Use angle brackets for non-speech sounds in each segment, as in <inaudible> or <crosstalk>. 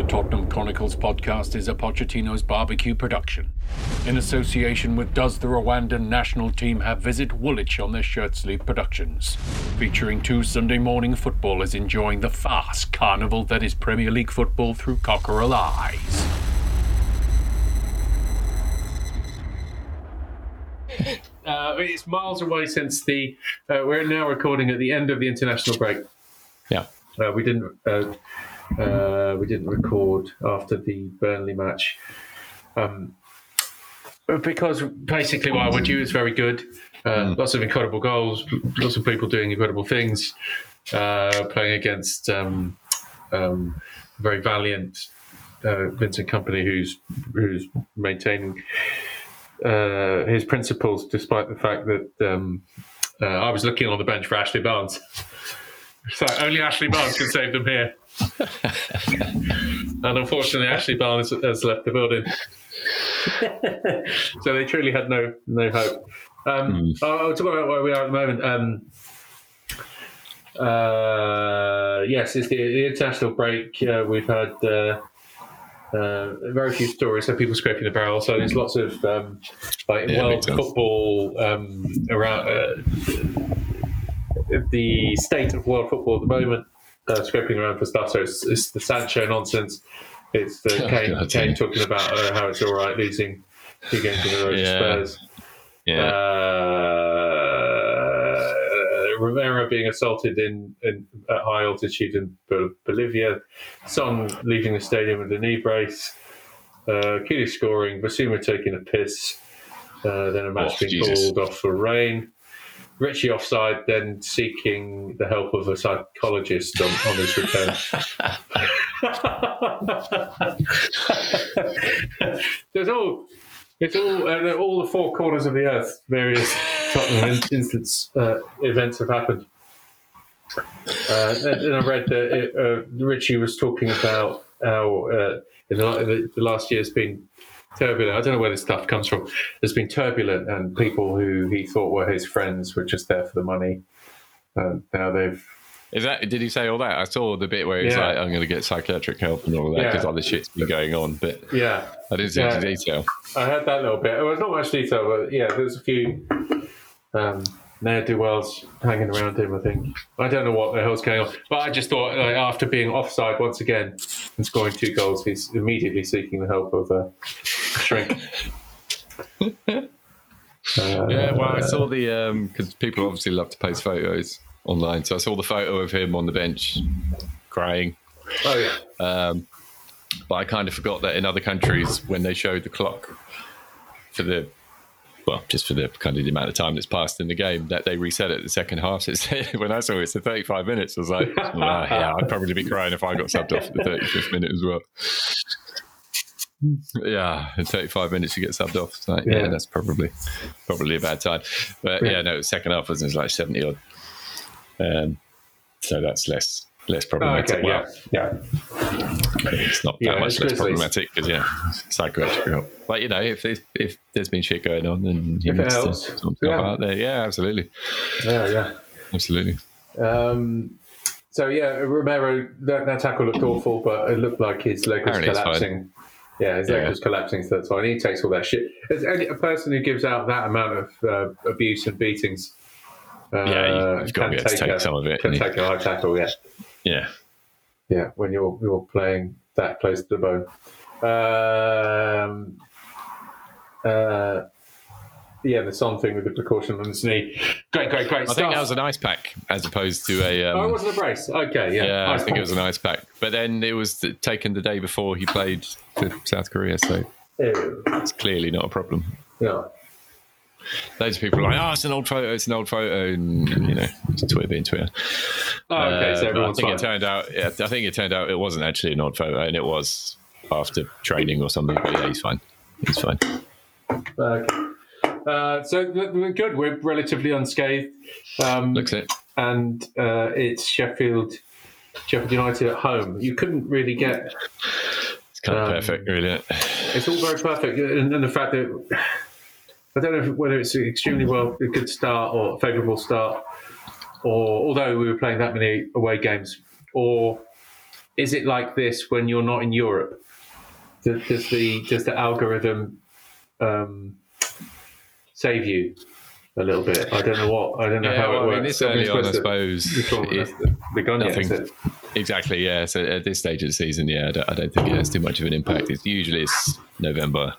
The Tottenham Chronicles podcast is a Pochettino's barbecue production. In association with Does the Rwandan national team have Visit Woolwich on their shirt sleeve productions? Featuring two Sunday morning footballers enjoying the fast carnival that is Premier League football through cockerel eyes. Uh, it's miles away since the. Uh, we're now recording at the end of the international break. Yeah. Uh, we didn't. Uh, we didn't record after the Burnley match. Um, because basically, why would you? It's very good. Uh, Lots of incredible goals. Lots of people doing incredible things. Uh, playing against um, um, very valiant uh, Vincent Kompany, who's who's maintaining uh, his principles, despite the fact that um, uh, I was looking on the bench for Ashley Barnes. <laughs> So only Ashley Barnes can save them here. <laughs> and unfortunately, Ashley Barnes has left the building. <laughs> so they truly had no no hope. Um, I'll, I'll talk about where we are at the moment. Um, uh, yes, it's the, the international break. Uh, we've had uh, uh, very few stories of people scraping the barrel. So there's lots of um, like Yeah, world football um, around uh, the state of world football at the moment. Uh, scraping around for stuff. So it's, it's the Sancho nonsense. It's the <laughs> Oh, Kane, God, Kane talking about uh, how it's all right losing two games in a row to Yeah. Spurs. Yeah. Uh, Rivera being assaulted in, in at high altitude in Bol- Bolivia, Son leaving the stadium with a knee brace, uh, Keely scoring, Bissouma taking a piss, uh, then a match Oh, being Jesus. called off for rain. Richie offside, then seeking the help of a psychologist on, on his return. <laughs> There's all, it's all, uh, all the four corners of the earth. Various Tottenham in- instance uh, events have happened. Uh, and, I read that it, uh, Richie was talking about how uh, in the, the last year has been turbulent. I don't know where this stuff comes from. There's been turbulent, and people who he thought were his friends were just there for the money. And now they've Is that? Did he say all that? I saw the bit where he's Yeah. like, "I'm going to get psychiatric help and all that Yeah. because other shit's been going on." But yeah. I didn't see Yeah. into detail. I heard that little bit. It was not much detail, but yeah, there's a few um, do wells hanging around him. I think I don't know what the hell's going on, but I just thought like, after being offside once again and scoring two goals, he's immediately seeking the help of a shrink. Uh, <laughs> Yeah, well, I saw the because people obviously love to post photos online, so I saw the photo of him on the bench crying. Oh yeah. Um, but I kind of forgot that in other countries, when they showed the clock for the well, just for the kind of the amount of time that's passed in the game, that they reset it the second half. <laughs> So it's, when I saw it, it's the 35 minutes. I was like, <laughs> well, yeah, I'd probably be crying if I got subbed off at the 35th minute as well. <laughs> Yeah, in 35 minutes you get subbed off. Like, yeah. Yeah. that's probably probably a bad time. But yeah, no, second half was like 70 odd. Um, so that's less less Oh, problematic. okay. Well, Yeah. Yeah. it's not that Yeah, much less problematic because yeah, psychiatric help. But you know, if there's, if there's been shit going on, then you If need to helps. Yeah. out there. Yeah, absolutely, Yeah. Yeah. absolutely. Um, so yeah, Romero that, that tackle looked awful, but it looked like his leg was Apparently collapsing. Yeah, his leg Yeah. was collapsing, so that's why he takes all that shit. As any, a person who gives out that amount of uh, abuse and beatings, uh, Yeah, you- you've got to be able to take a, some of it, Can take a hard tackle, yeah, Yeah, yeah. When you're you're playing that close to the bone. Um, uh, yeah, the Son thing with the precaution on his knee. Great, great, great I stuff. think that was an ice pack as opposed to a. Um, oh, it wasn't a brace. Okay, yeah. yeah, I Nice think it was an ice pack. But then it was taken the day before he played for South Korea, so Ew. it's clearly not a problem. Yeah. Loads of people are like, "Oh, it's an old photo. It's an old photo," and you know, it's Twitter being Twitter. Oh, okay, Uh, so but I think fine. it turned out. Yeah, I think it turned out it wasn't actually an odd photo, and it was after training or something. But yeah, he's fine. He's fine. Okay. Uh, so we're good. We're relatively unscathed, um, Looks it. and uh, it's Sheffield, Sheffield United at home. You couldn't really get. It's kind of Um, perfect, really. It's all very perfect, and, and the fact that I don't know if- whether it's extremely well a good start or a favourable start, or although we were playing that many away games, or is it like this when you're not in Europe? Does, does the does the algorithm um, save you a little bit? I don't know what I don't know Yeah, how well, it I works. mean, this early on, I suppose. This one it- has yet, nothing-? Exactly, yeah. So at this stage of the season, yeah, I don't, I don't think it has too much of an impact. It's usually it's November,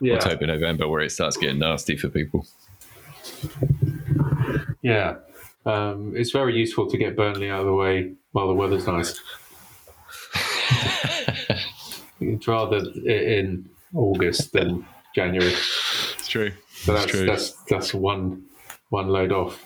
Yeah, October, November, where it starts getting nasty for people. yeah. Um, it's very useful to get Burnley out of the way while the weather's nice. <laughs> It's rather in August than January. It's true. So that's true. that's that's one one load off.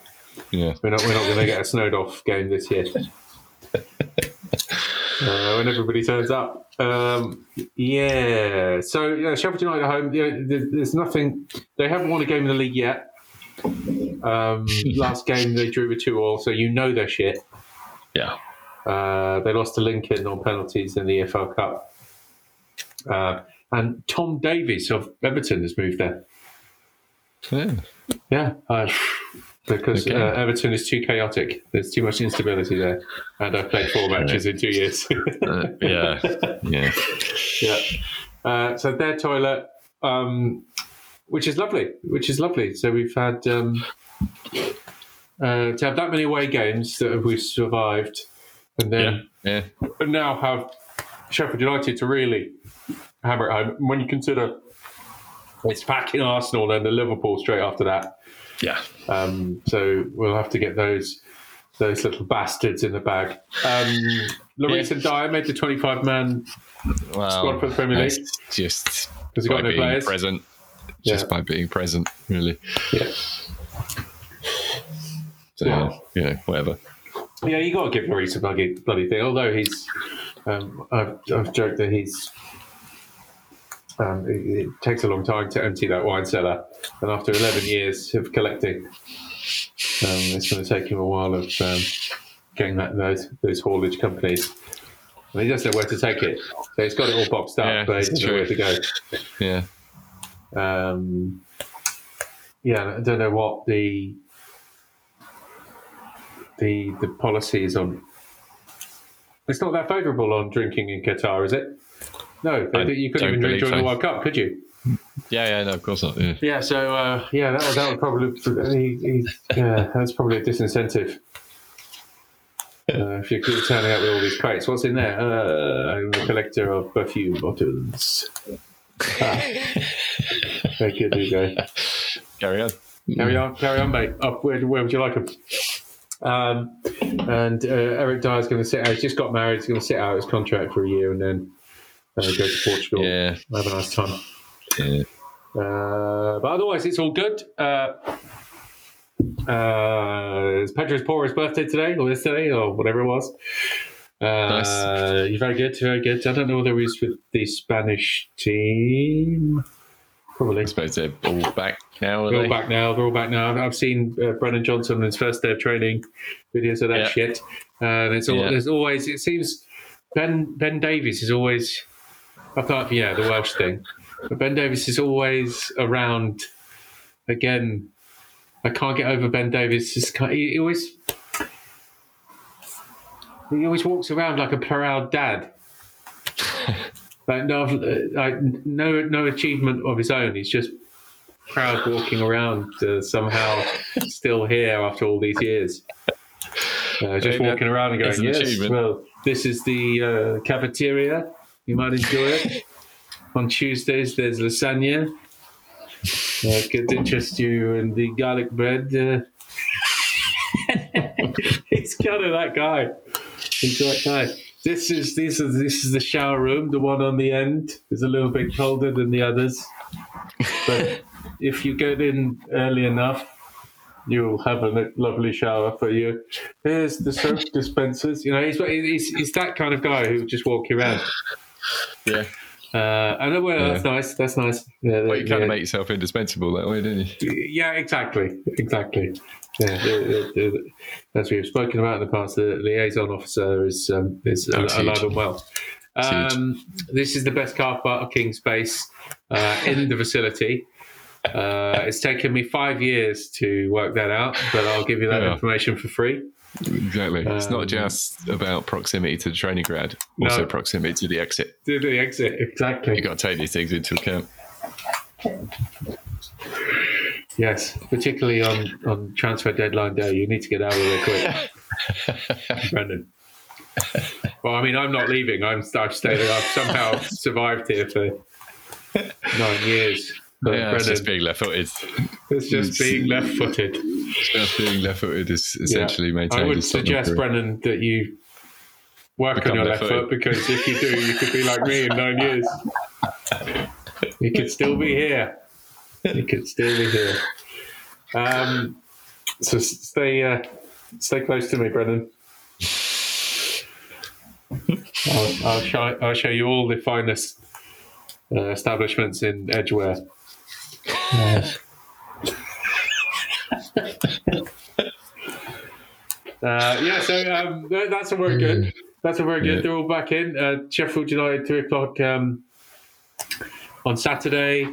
yeah. We're not we're not going to get a snowed off game this year. <laughs> uh, when everybody turns up, um, yeah. So yeah, Sheffield United at home. Yeah, there- there's nothing. They haven't won a game in the league yet. Um, <laughs> last game they drew with two all, so you know they're shit. Yeah. Uh, they lost to Lincoln on penalties in the EFL Cup. Uh, and Tom Davies of Everton has moved there. Yeah. Yeah, uh, because Okay. uh, Everton is too chaotic. There's too much instability there, and I've played four matches in two years. Uh, yeah. <laughs> Yeah. yeah. Uh, so their toilet, um, which is lovely, which is lovely. So we've had um, uh, to have that many away games that we've survived, and then Yeah. and now have Sheffield United to really hammer it home. When you consider it's back in Arsenal and the Liverpool straight after that. Yeah. Um, so we'll have to get those those little bastards in the bag. Um, Lloris and Dier made the 25 man Well, Squad for the Premier League? Just Has he got no players? present. Yeah. Just by being present, really. Yeah. So, Yeah. you know, whatever. Yeah, you got to give Lloris a bloody, bloody thing. Although he's, um, I've, I've joked that he's, um, it, it takes a long time to empty that wine cellar, and after 11 years of collecting, um, it's going to take him a while of um, getting that those those haulage companies. And he doesn't know where to take it, so he's got it all boxed up, Yeah, but he doesn't know where to go. Yeah. Um, yeah, I don't know what the the the policy is on. It's not that favourable on drinking in Qatar, is it? No, I you couldn't even drink during so. the World Cup, could you? Yeah, yeah, no, of course not. Yeah. Yeah, so uh, yeah, that, that would probably he, he, yeah, that's probably a disincentive. Uh, if you're turning up with all these crates, what's in there? Uh, I'm a collector of perfume bottles. Very good, Hugo. Carry on. Carry on, carry on, mate. Up, where, where would you like him? Um, and uh, Eric Dier's going to sit out. He's just got married. He's going to sit out his contract for a year and then uh, go to Portugal. Yeah. Have a nice time. Yeah. Uh, but otherwise, it's all good. Uh, uh, it's Pedro's Porro's birthday today, or yesterday, or whatever it was. Uh, You're very good, very good. I don't know whether he's with the Spanish team. Probably. I suppose they're all back now, They're they? all back now. They're all back now. I've- seen uh, Brennan Johnson on his first day of training videos of that Yeah. shit. And it's all, Yeah. there's always, it seems, Ben Ben Davies is always, I thought, yeah, the Welsh thing, but Ben Davies is always around. Again, I can't get over Ben Davies. He always, he always walks around like a proud dad. <laughs> like no, like no, no achievement of his own. He's just proud walking around, uh, somehow still here after all these years. Uh, just walking around and going, an yes, achievement." well, this is the uh, cafeteria. You might enjoy it. <laughs> On Tuesdays, there's lasagna. Uh, could interest you in the garlic bread. Uh, <laughs> he's kind of that guy. That guy. This is this is this is the shower room. The one on the end is a little bit colder than the others, but <laughs> if you get in early enough, you'll have a lovely shower for you. Here's the soap dispensers. You know, he's he's, he's that kind of guy who just walk you around. <laughs> Yeah. Uh, I know. Well, Yeah. that's nice. That's nice. Yeah, Well, you kind yeah. of make yourself indispensable that way, don't you? Yeah, exactly, exactly. Yeah, as we've spoken about in the past, the liaison officer is um, is Oh, alive and well. Um, this is the best car parking space uh, in the facility. Uh, it's taken me five years to work that out, but I'll give you that Yeah. information for free. Exactly. it's not Um, just about proximity to the training ground, also No. proximity to the exit. To the exit, exactly. You've got to take these things into account. Yes, particularly on, on transfer deadline day, you need to get out of there quick, <laughs> Brendan. Well, I mean, I'm not leaving. I'm I've stayed. I've somehow survived here for nine years. But yeah, it's just being left-footed. it's just being left-footed. Just being left-footed is essentially Yeah. maintained. I would suggest. Brendan, that you work Become on your left foot because if you do, you could be like me in nine years. You could still be here. You could still be here. Um, so stay, uh, stay close to me, Brendan. I'll, I'll, show, I'll show you all the finest uh, establishments in Edgware. Uh, yeah, so um, that's a very good. That's a very good. They're all back in. Uh, Sheffield United, three o'clock um, on Saturday.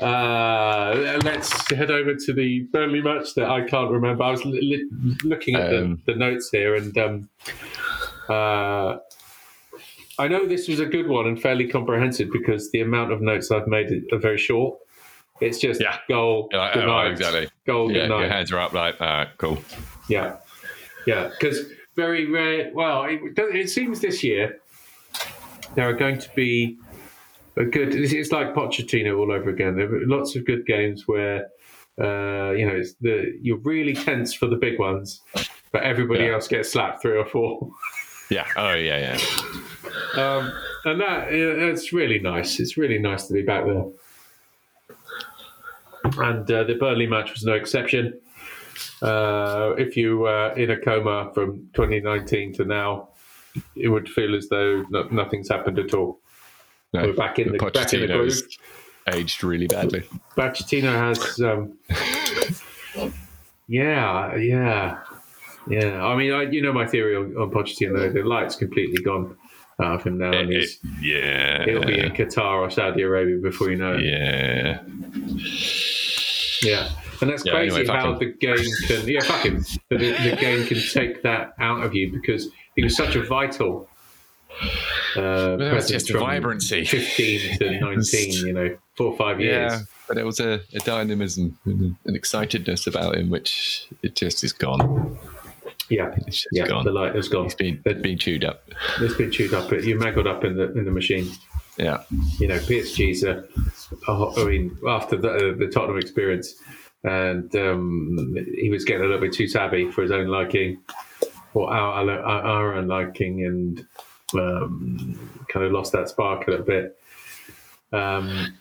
Uh, let's head over to the Burnley match that I can't remember. I was li- looking at Um, the, the notes here, and um, uh, I know this was a good one and fairly comprehensive because the amount of notes I've made are very short. It's just Yeah. goal, Yeah, good oh, night, exactly. goal, Yeah, good your hands are up like, all right, cool. Yeah, yeah, because very rare. Well, it, it seems this year there are going to be a good. It's like Pochettino all over again. There are lots of good games where uh, you know it's the you're really tense for the big ones, but everybody Yeah. else gets slapped three or four. Yeah. Oh, yeah, yeah. Um, and that it's really nice. It's really nice to be back there. And uh, the Burnley match was no exception. Uh, if you were in a coma from 2019 to now, it would feel as though no, nothing's happened at all. No, We're back in the- back in the Pochettino's aged really badly. Pochettino has, um, <laughs> yeah, yeah, yeah. I mean, I, you know my theory on, on Pochettino. The light's completely gone out of him now, and he's, it- yeah. he'll be in Qatar or Saudi Arabia before you know it. Yeah. Yeah, and that's Yeah, crazy anyway, how him. the game can. Yeah, fuck him. The, the game can take that out of you because he was such a vital. Uh, was just vibrancy. 15 to <laughs> 19, you know, four or five years. Yeah, but there was a, a dynamism, and an excitedness about him, which it just is gone. Yeah, It's just yeah, gone. the light has gone. It's been been chewed up. It's been chewed up. You maggled up in the in the machine. Yeah, You know, PSG's a. a- I mean, after the, uh, the Tottenham experience, and um, he was getting a little bit too savvy for his own liking, or our our, our own liking, and um, kind of lost that spark a little bit. Um,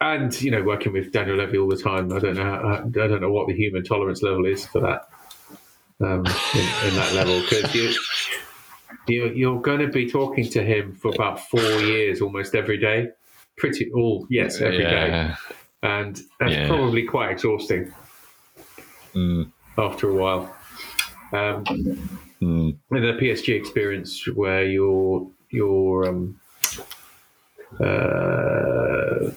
and you know, working with Daniel Levy all the time, I don't know. How, I don't know what the human tolerance level is for that. Um, in, in that level, because you you're, you're going to be talking to him for about four years almost every day pretty all yes every day, yeah. and that's Yeah. probably quite exhausting Mm, after a while um, mm, in the PSG experience where you're you're um, uh,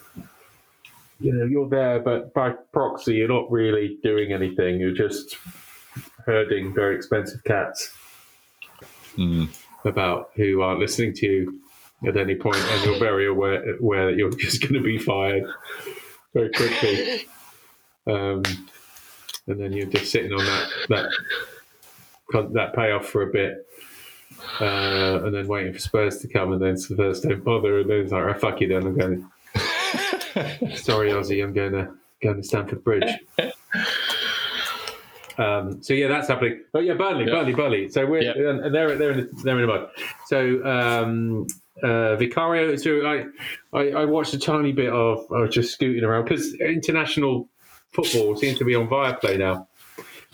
you know you're there but by proxy you're not really doing anything you're just herding very expensive cats mm. about who aren't listening to you at any point, and you're very aware, aware that you're <laughs> just going to be fired very quickly. <laughs> Um, and then you're just sitting on that that that payoff for a bit, uh, and then waiting for Spurs to come, and then Spurs don't bother, and then it's like, oh, fuck you, then I'm going. <laughs> Sorry, Ozzy, I'm going to going to Stamford Bridge. Um, so yeah, that's happening. Oh yeah, Burnley, Yeah. Burnley, Burnley. So we're Yeah. and they're they're in the, they're in the mud. So um, uh, Vicario. So I, I I watched a tiny bit of I was just scooting around because international football seems to be on Viaplay now,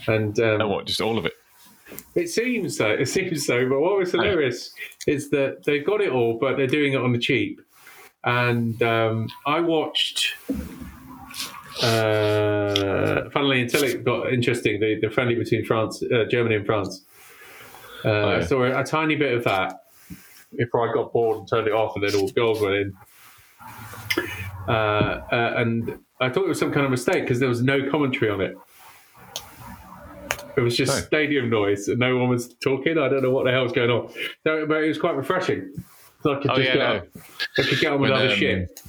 and um, And what? Just all of it. It seems so. It seems so. But what was hilarious is that they've got it all, but they're doing it on the cheap. And um, I watched. Uh, funnily, until it got interesting, the, the friendly between France, uh, Germany, and France. Uh, Oh. I saw a, a tiny bit of that before I got bored and turned it off, and then all the goals went in. Uh, uh, and I thought it was some kind of mistake because there was no commentary on it. It was just No. stadium noise, and no one was talking. I don't know what the hell was going on. So, but it was quite refreshing. So I could Oh, just yeah, get no. on, I could get on with When, other um, shit.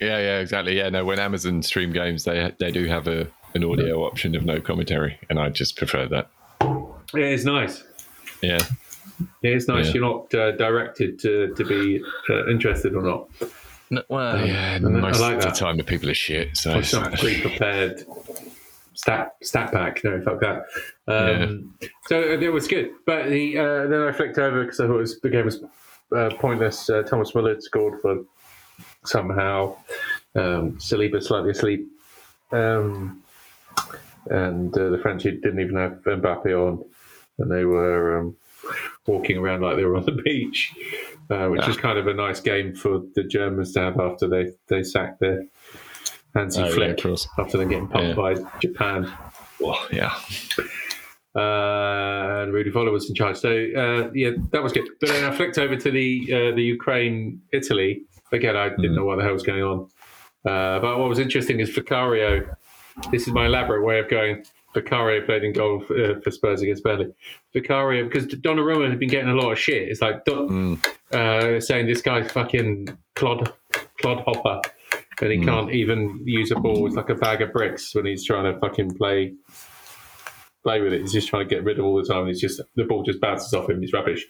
Yeah, yeah, exactly. Yeah, no. When Amazon stream games, they they do have a an audio option of no commentary, and I just prefer that. Yeah, It is nice. Yeah, Yeah, It is nice. Yeah. You're not uh, directed to, to be uh, interested or not. no, well, yeah. I Most like of the that. time, the people are shit. So It's not <laughs> pre-prepared stat stat pack. No, fuck that. Um, So uh, it was good, but the, uh, then I flicked over because I thought it was, the game was uh, pointless. Uh, Thomas Muller scored for somehow. Um, Saliba slightly asleep, um, and uh, the French didn't even have Mbappe on, and they were um, walking around like they were on the beach, uh, which is kind of a nice game for the Germans to have after they they sacked their Hansi Oh, yeah, Flick course. after them getting pumped Yeah. by Japan. well, yeah, Uh, and Rudy Voller was in charge. So uh, yeah, that was good. But then I flicked over to the uh, the Ukraine Italy again. I didn't know what the hell was going on. Uh, but what was interesting is Vicario. This is my elaborate way of going. Vicario played in goal for, uh, for Spurs against Burnley. Vicario because Donnarumma had been getting a lot of shit. It's like Don- uh, saying this guy's fucking clod clod hopper, and he can't even use a ball. It's like a bag of bricks when he's trying to fucking play play with it. He's just trying to get rid of all the time. He's just the ball just bounces off him. He's rubbish.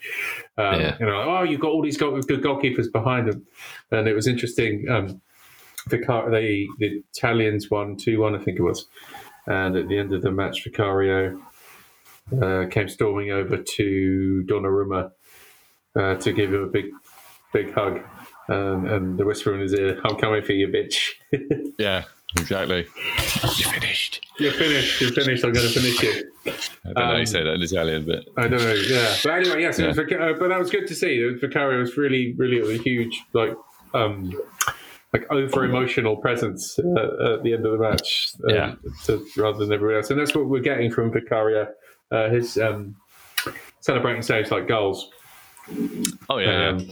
Um, Yeah. You know, like, oh, you've got all these goal, good goalkeepers behind him, and it was interesting. Um, Vicar- the the Italians won two one, I think it was, and at the end of the match, Vicario uh, came storming over to Donnarumma uh, to give him a big big hug. Um, and the whisper in his ear, "I'm coming for you, bitch. <laughs> yeah, exactly. You're finished. You're finished. You're finished. I'm going to finish you." I don't know how Um, you say that in Italian, but I don't know. Yeah, but anyway, yes. it was Yeah. Vic- uh, but that was good to see. Vicario was really, really a huge, like, um, like over emotional presence uh, at the end of the match. um, Yeah. to, rather than everybody else, and that's what we're getting from Vicario. Uh, his um, celebrating saves like goals, oh yeah, um,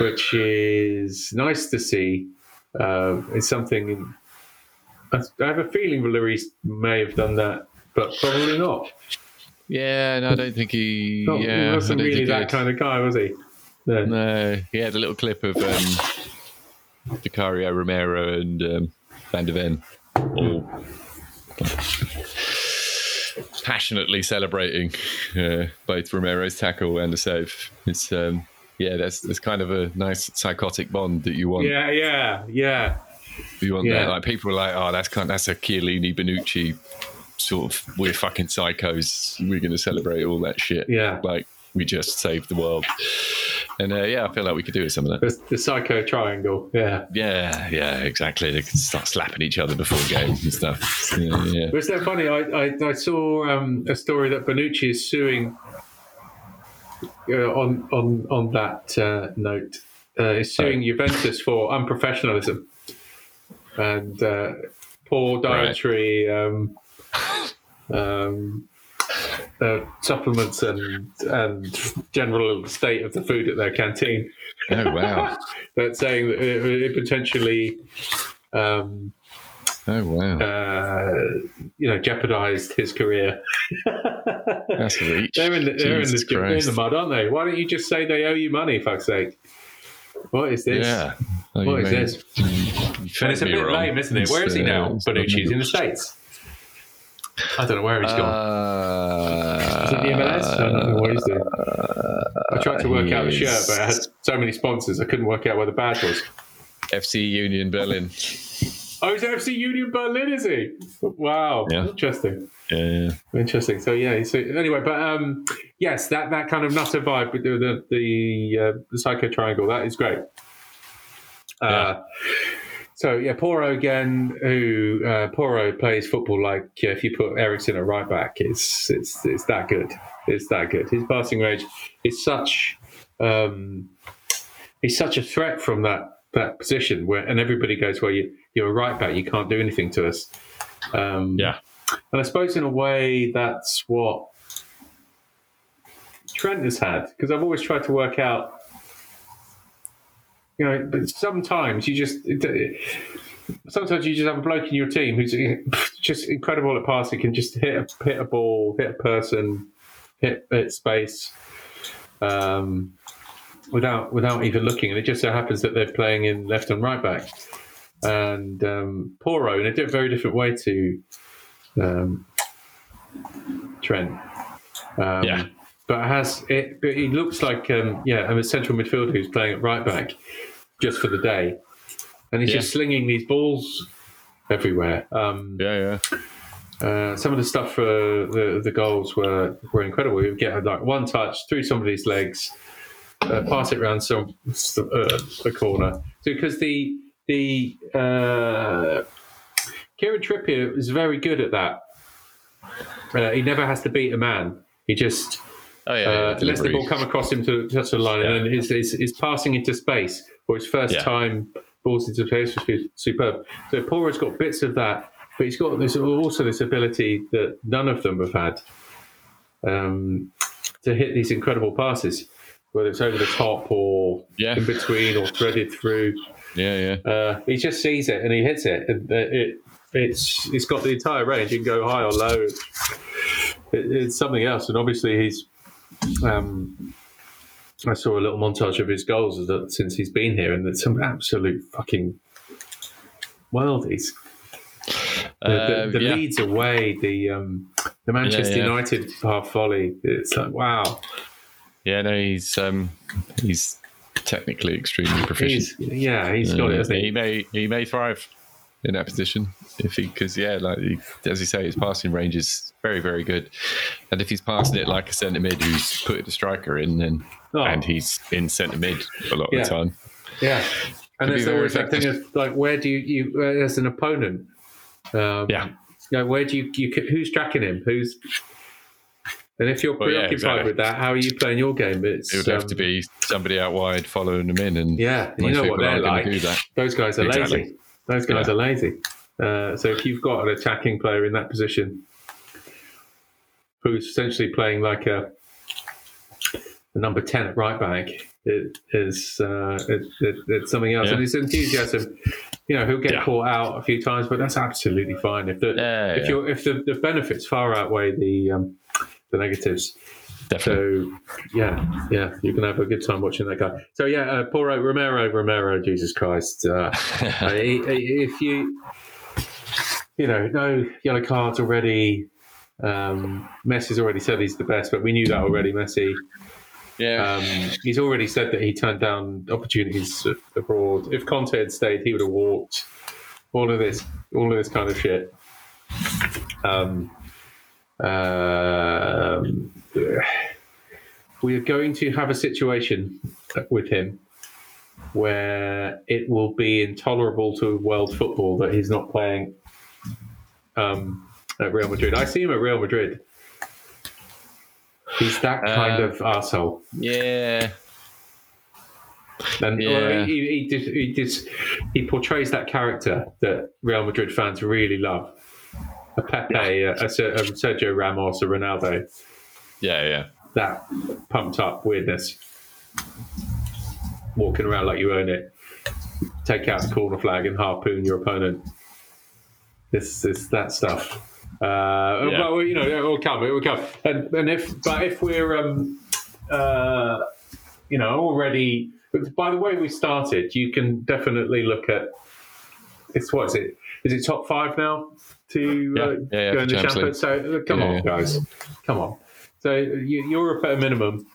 which is nice to see. Uh, it's something. I I have a feeling Lloris may have done that, but probably not. yeah. No, I don't think he. Not, yeah, he wasn't really that kind of guy, was he? No. No, he had a little clip of um, Vicario Romero and um, Van de Ven all passionately celebrating uh, both Romero's tackle and the save. It's um, yeah, that's that's kind of a nice psychotic bond that you want. Yeah, yeah, yeah. You want Yeah. that. Like people are like, oh, that's kind that's a Chiellini Bonucci sort of we're fucking psychos. We're going to celebrate all that shit. Yeah. like we just saved the world. And uh, yeah, I feel like we could do with some of that. The, the psycho triangle. Yeah. Yeah, yeah, exactly. They can start slapping each other before games and stuff. Yeah, yeah. It's that funny. I, I, I saw um, a story that Bonucci is suing uh, on on on that uh, note. Uh, is suing Juventus for unprofessionalism and uh, poor dietary um, um, uh, supplements and and general state of the food at their canteen. Oh wow! <laughs> But saying that it, it potentially. Um, Oh wow! uh, you know, jeopardized his career. That's <laughs> a reach. They're in the they're in the, they're in the mud, aren't they? Why don't you just say they owe you money? Fuck's sake! What is this? Yeah. Oh, What is mean- this? And it's a bit wrong. lame, isn't it? It's, Where is he uh, now? it's Bonucci's in the states. I don't know where he's gone. Uh, Is it the MLS? I don't know what he's doing. I tried to work out the he shirt, but I had so many sponsors, I couldn't work out where the badge was. FC Union Berlin. <laughs> Oh, he's FC Union Berlin, is he? Wow, Yeah. interesting. Yeah. Interesting. So yeah. So anyway, but um, yes, that, that kind of nutter vibe with the the the, uh, the psycho triangle that is great. Uh, Yeah. So yeah, Porro again, who uh, Porro plays football like yeah, if you put Eriksen at right back, it's it's it's that good. It's that good. His passing range is such um, he's such a threat from that that position where and everybody goes, well, you you're a right back, you can't do anything to us. Um, Yeah. and I suppose in a way that's what Trent has had because I've always tried to work out. You know, but sometimes you just sometimes you just have a bloke in your team who's <laughs> just incredible at passing. Can just hit a, hit a ball, hit a person, hit, hit space, um, without without even looking. And it just so happens that they're playing in left and right back. And um, Porro in a very different way to um, Trent. Um, Yeah. But has it? But he looks like um, yeah, I'm a central midfielder who's playing at right back just for the day, and he's Yeah. just slinging these balls everywhere. Um, Yeah, yeah. uh, some of the stuff for the the goals were were incredible. You would get like one touch through somebody's legs, uh, pass it around some uh, a corner. So because the the uh, Kieran Trippier is very good at that. Uh, he never has to beat a man. He just Oh yeah. uh, yeah, lets the ball come across him to touch the line, and then his, his, his passing into space for his first Yeah. time balls into space was superb. So Porro's got bits of that, but he's got this also this ability that none of them have had um, to hit these incredible passes, whether it's over the top or Yeah. in between or threaded through. Yeah, yeah. Uh, he just sees it and he hits it, and uh, it it's it's got the entire range. You can go high or low. It, it's something else, and obviously he's. Um, I saw a little montage of his goals that since he's been here, and there's some absolute fucking worldies. The, the, Uh, the yeah. leads away, the um, the Manchester yeah. United half volley. It's like wow, Yeah, no, he's um, he's technically extremely proficient. he's yeah, he's got it. Uh, Hasn't he? he may he may thrive in that position if he because yeah, like he, as you say, his passing range is very very good, and if he's passing it like a centre mid who's put the striker in, then Oh. and he's in centre mid a lot Yeah. of the time. Yeah, and there's always that thing of like, where do you, you uh, as an opponent? Um, Yeah. you know, where do you, you who's tracking him? Who's and if you're Well, yeah, preoccupied exactly. with that, how are you playing your game? It's It would have um, to be somebody out wide following them in, and yeah. You know what they're like. do that. Those guys are Exactly. lazy. Those guys Yeah. are lazy. Uh, so if you've got an attacking player in that position who's essentially playing like a, a number ten at right back, it is uh, it, it, it's something else. Yeah. And his enthusiasm, you know, he'll get Yeah. caught out a few times, but that's absolutely fine. If the Yeah, if you're if the, the benefits far outweigh the um, the negatives, Definitely. so yeah, yeah, you can have a good time watching that guy. So yeah, uh, Porro Romero, Romero, Jesus Christ! Uh, <laughs> if you, you know, no yellow cards already. Um, Messi's already said he's the best, but we knew that already. Messi, yeah. um, he's already said that he turned down opportunities abroad. If Conte had stayed, he would have walked. All of this, all of this kind of shit. Um, um, we are going to have a situation with him where it will be intolerable to world football that he's not playing um, at Real Madrid. I see him at Real Madrid. He's that kind Uh, of asshole. yeah. And well, he, he, just, he just he portrays that character that Real Madrid fans really love. A Pepe, a, a, a Sergio Ramos, a Ronaldo. Yeah, yeah. That pumped up weirdness. Walking around like you own it. Take out the corner flag and harpoon your opponent. This is that stuff. Uh, Yeah. Well, you know, it will come. It will come. And, and if, but if we're, um, uh, you know, already. By the way we started, you can definitely look at. It's what is it? Is it top five now to Yeah, uh, yeah, yeah, go in the? So uh, come on, guys, come on. So you, Europe at a minimum.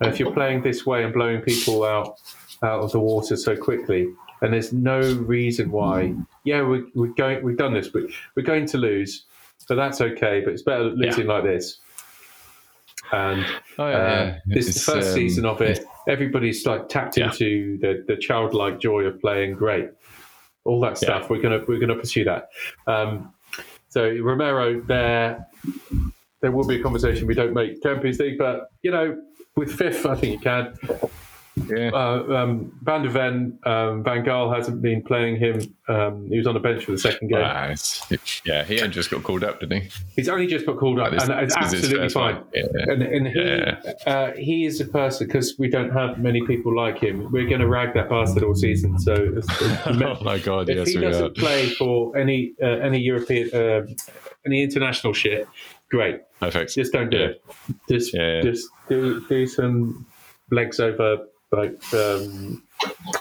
And if you're playing this way and blowing people out out of the water so quickly, and there's no reason why. Yeah, we're, we're going. We've done this. We, we're going to lose, but that's okay. But it's better losing like this. And Oh, uh, yeah. this is the first um, season of it. Everybody's like tapped Yeah. into the, the childlike joy of playing great. All that Yeah. stuff. We're gonna we're gonna pursue that. Um, so Romero, there there will be a conversation. We don't make Champions League, but you know, with fifth, I think you can. Yeah. Uh, um, Van de Ven, um, Van Gaal hasn't been playing him. Um, he was on the bench for the second game. Ah, yeah, he just got called up, didn't he? He's only just got called up, This- and it's absolutely fine. Yeah. And, and he, Yeah. uh, he is a person because we don't have many people like him. We're going to rag that bastard all season. So it's- <laughs> Oh my god, if yes, he doesn't play for any uh, any European uh, any international shit, great. Perfect. Just don't do Yeah. it. Just just do do some legs over like um,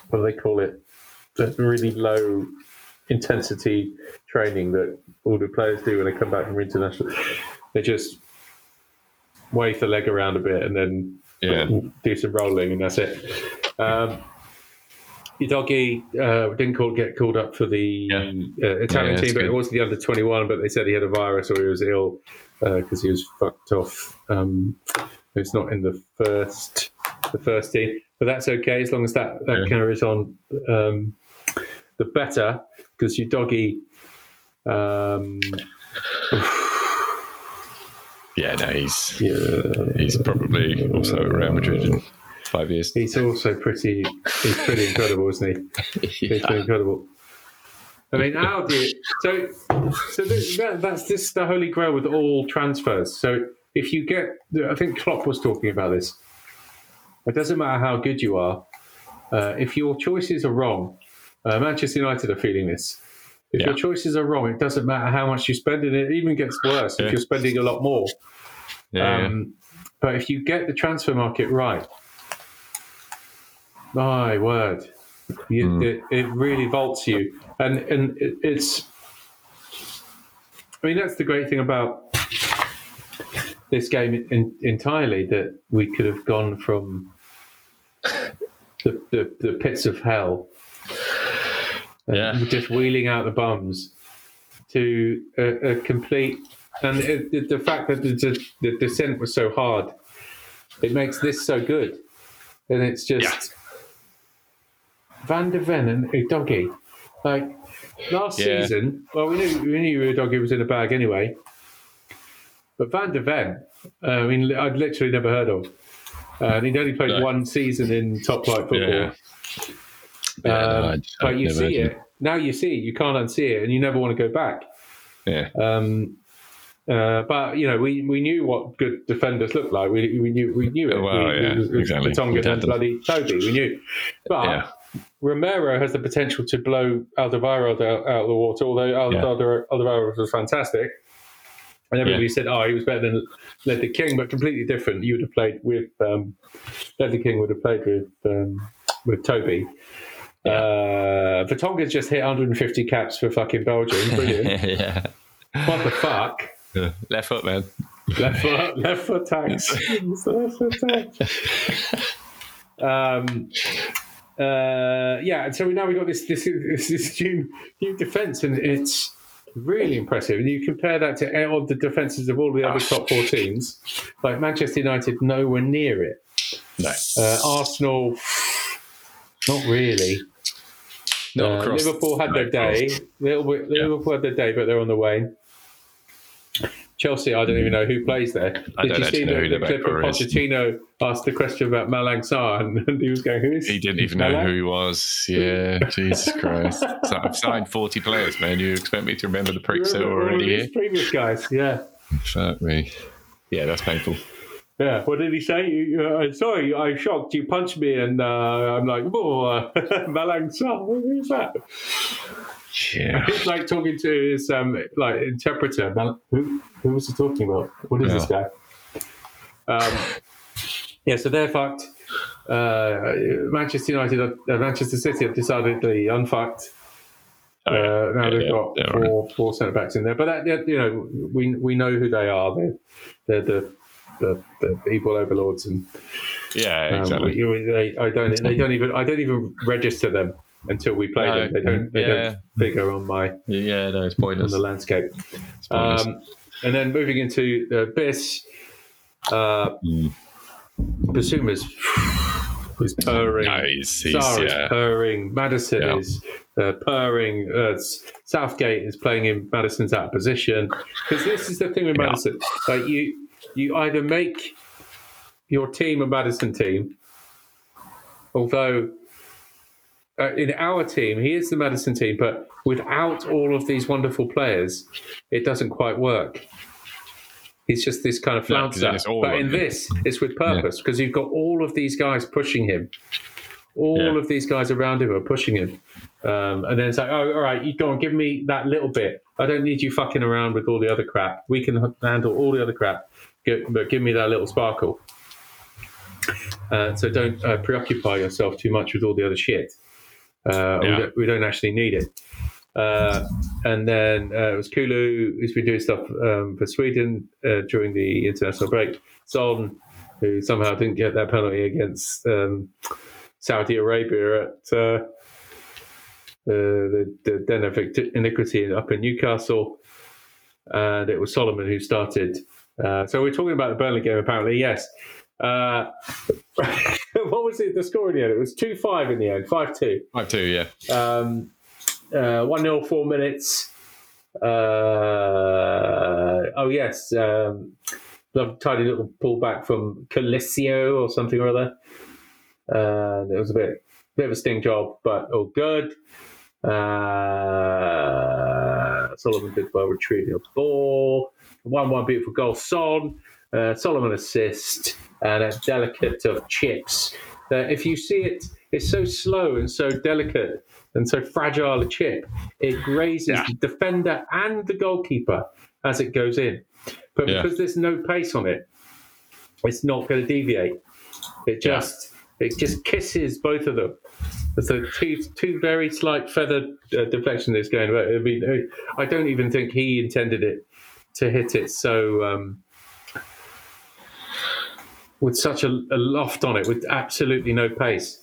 what do they call it? The really low intensity training that all the players do when they come back from international. They just wave the leg around a bit and then Yeah. do some rolling, and that's it. Um, Udogie uh, didn't call, get called up for the Yeah. uh, Italian Yeah, team, but it wasn't the under 21. But they said he had a virus or he was ill because he was fucked off. Um, it's not in the first the first team, but that's okay as long as that, that Yeah. carries on. Um, the better because Udogie. Um, <sighs> Yeah, no, he's yeah, he's probably also at Real Madrid in five years. he's also pretty. He's pretty incredible, isn't he? <laughs> It's been incredible. I mean, how do you, so? So this, that, that's this the holy grail with all transfers. So if you get, I think Klopp was talking about this. It doesn't matter how good you are. Uh, if your choices are wrong, uh, Manchester United are feeling this. If Yeah. your choices are wrong, it doesn't matter how much you spend, and it even gets worse Yeah. if you're spending a lot more. Yeah, Um, but if you get the transfer market right, my word, you, Hmm. it, it really vaults you, and and it, it's. I mean, that's the great thing about this game in, entirely that we could have gone from the, the, the pits of hell, uh, Yeah. just wheeling out the bums, to a, a complete and it, the fact that the, the, descent was so hard, it makes this so good. And it's just Van de Ven and Doggy. Like last Yeah. season, well, we knew we knew Doggy was in a bag anyway. But Van de Ven, uh, I mean, I'd literally never heard of. Uh, and he'd only played No. one season in top flight football. Yeah. Yeah, no, Um, I'd- but you see heard it now. You see it. You can't unsee it, and you never want to go back. Yeah, Um, uh, but you know, we, we knew what good defenders looked like. We, we knew we knew it. Well, we, yeah, it was, exactly. Had and bloody Toby. We knew, but Yeah. Romero has the potential to blow Alderweireld out, out of the water. Although Yeah. Was fantastic, and everybody said, "Oh, he was better than Ledley King," but completely different. You would have played with um, Ledley King would have played with um, with Toby. Uh, Vertonghen's just hit 150 caps for fucking Belgium. Brilliant. <laughs> yeah. what the fuck? Left foot, man. left foot, left foot tax. <laughs> left foot tax. Um, uh, yeah, and so now we've got this this this, this new, new defense, and it's really impressive. And you compare that to all the defenses of all the other top four teams, like Manchester United, nowhere near it. No. Uh, Arsenal, not really. Not Uh, Liverpool had their no, day. Liverpool, Liverpool had their day, but they're on the wane. Chelsea, I don't even know who plays there. Did I don't you see know the, the clip of. Pochettino asked the question about Malang Sarr, <laughs> and, he was going, "Who is?" He didn't even know who he was. Yeah, <laughs> Jesus Christ. So I've signed 40 players, man. You expect me to remember the pricks that were already here? Previous guys, yeah, Fuck me. Yeah, that's painful. Yeah. What did he say? You, uh, sorry, I'm shocked. You punched me, and uh, I'm like, "Oh, uh, Malang Sarr, who's that?" Yeah. It's like talking to his um, like interpreter. Who, who was he talking about? What is this guy? Um, yeah, so they're fucked. Uh, Manchester United, uh, Manchester City have decidedly unfucked. Oh, yeah. Uh, now they've got yeah, four four centre backs in there, but that, that, you know we we know who they are. They're they're the the, the evil overlords, and Yeah, um, exactly. we- they, I don't they don't even I don't even register them until we play No, them. They don't they yeah. don't figure on my yeah, no, it's on pointless. the landscape. Um, and then moving into the abyss, uh, Mm. Bissouma's was purring. No, he's, he's yeah. purring. Maddison Yeah. is uh, purring. Uh, Southgate is playing in Maddison's out of position. Because this is the thing with. Maddison. Like you, you either make your team a Maddison team, although uh, in our team, he is the Maddison team, but without all of these wonderful players, it doesn't quite work. He's just this kind of No, 'cause then flouncer. it's but in him. this, it's with purpose because you've got all of these guys pushing him. All Yeah. of these guys around him are pushing him. Um, and then it's like, oh, all right, you go on, give me that little bit. I don't need you fucking around with all the other crap. We can handle all the other crap, Gi- but give me that little sparkle. Uh, so don't uh, preoccupy yourself too much with all the other shit. Uh, we, don't, we don't actually need it. Uh, and then uh, it was Kulu who's been doing stuff um, for Sweden uh, during the international break. Son, who somehow didn't get that penalty against um, Saudi Arabia at uh, the, the den of iniquity up in Newcastle. And it was Solomon who started. Uh, so we're talking about the Burnley game, apparently. Yes. Uh, <laughs> what was it? The score in the end? It was 2 5 in the end, 5 2. Five two, yeah. Um, uh, 1 0, four minutes. Uh, oh, yes. Um, lovely, tidy little pullback from Colisio or something or other. And it was a bit, bit of a sting job, but all good. Uh, Solomon did well retrieving a ball. 1 1 beautiful goal. Son. Uh, Solomon assist and a delicate of chips. That if you see it, it's so slow and so delicate and so fragile a chip. It grazes Yeah. the defender and the goalkeeper as it goes in. But Yeah. because there's no pace on it, it's not going to deviate. It just it just kisses both of them. So two two very slight feather uh, deflection is going. I mean, uh, I don't even think he intended it to hit it so um, with such a, a loft on it, with absolutely no pace.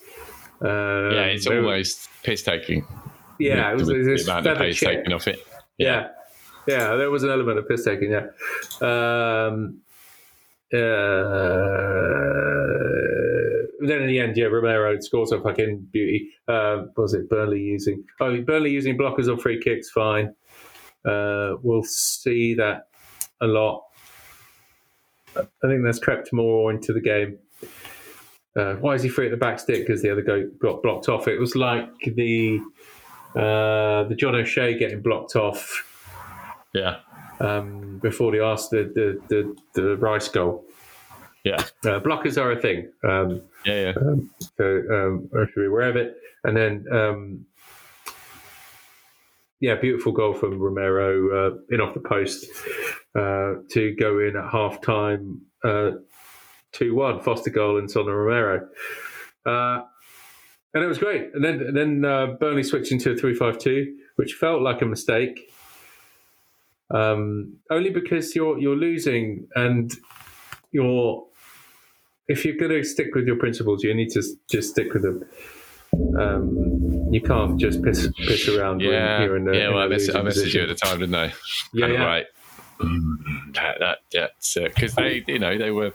Um, Yeah, it's almost piss taking. yeah, it was, the, this amount of pace taken off it. Yeah. yeah, there was an element of piss taking. Yeah. Um, uh, then in the end, yeah, Romero scores a fucking beauty. Uh, was it Burnley using? Oh, Burnley using blockers on free kicks. Fine. Uh, we'll see that a lot. I think that's crept more into the game. Uh, why is he free at the back stick? Because the other guy got blocked off. It was like the uh, the John O'Shea getting blocked off Yeah. um, before the asked the, the, the, the Rice goal. Yeah. Uh, blockers are a thing. Um, Yeah. Yeah. so um, I should be aware of it. And then, um, yeah, beautiful goal from Romero uh, in off the post uh, to go in at half time uh, 2 1, Foster goal and Son Romero. Uh, and it was great. And then, and then uh, Burnley switched into a 3 5 2, which felt like a mistake. Um, only because you're you're losing and you're if you're going to stick with your principles, you need to just stick with them. Um, you can't just piss piss around Yeah. when you're in a, yeah. Well, I, mess- I messaged you at the time, didn't I? Yeah, yeah. Right. Mm, that, that, that's because they, you know, they were,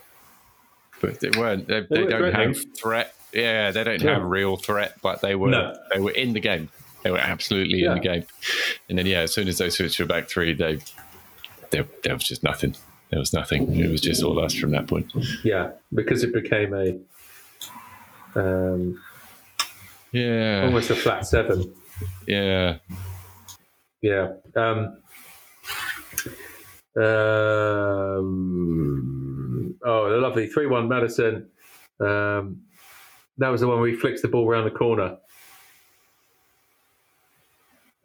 but they weren't. They, they were don't have threat. Yeah, they don't Yeah. have real threat, but they were. No. They were in the game. They were absolutely Yeah. in the game. And then, yeah, as soon as they switched to a back three, they, there, there was just nothing. There was nothing. It was just all us from that point. Yeah, because it became a um, Yeah. almost a flat seven. Yeah. Yeah. Um, um, oh, the lovely 3 1 Maddison. Um, that was the one where he flicks the ball around the corner.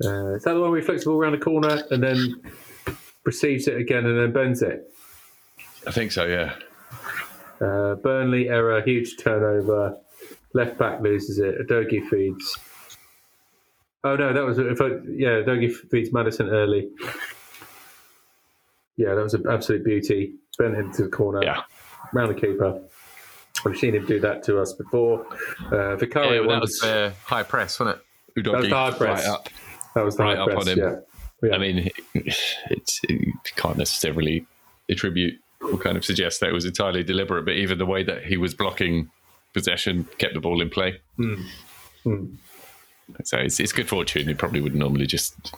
Uh, is that the one where he flicks the ball around the corner and then receives it again and then bends it? I think so. Yeah. Uh, Burnley error, huge turnover. Left back loses it. Udogie feeds. Oh no, that was if I, yeah. Udogie feeds Maddison early. Yeah, that was an absolute beauty. Bent into the corner, Yeah. round the keeper. We've seen him do that to us before. Uh, Vicario Yeah, that won- was uh, high press, wasn't it? That was the high press. Right up. that was the right high up press, on him. Yeah. yeah. I mean, it's you can't necessarily attribute or kind of suggest that it was entirely deliberate, but even the way that he was blocking possession kept the ball in play. Hmm. So it's, it's good fortune. He probably would normally just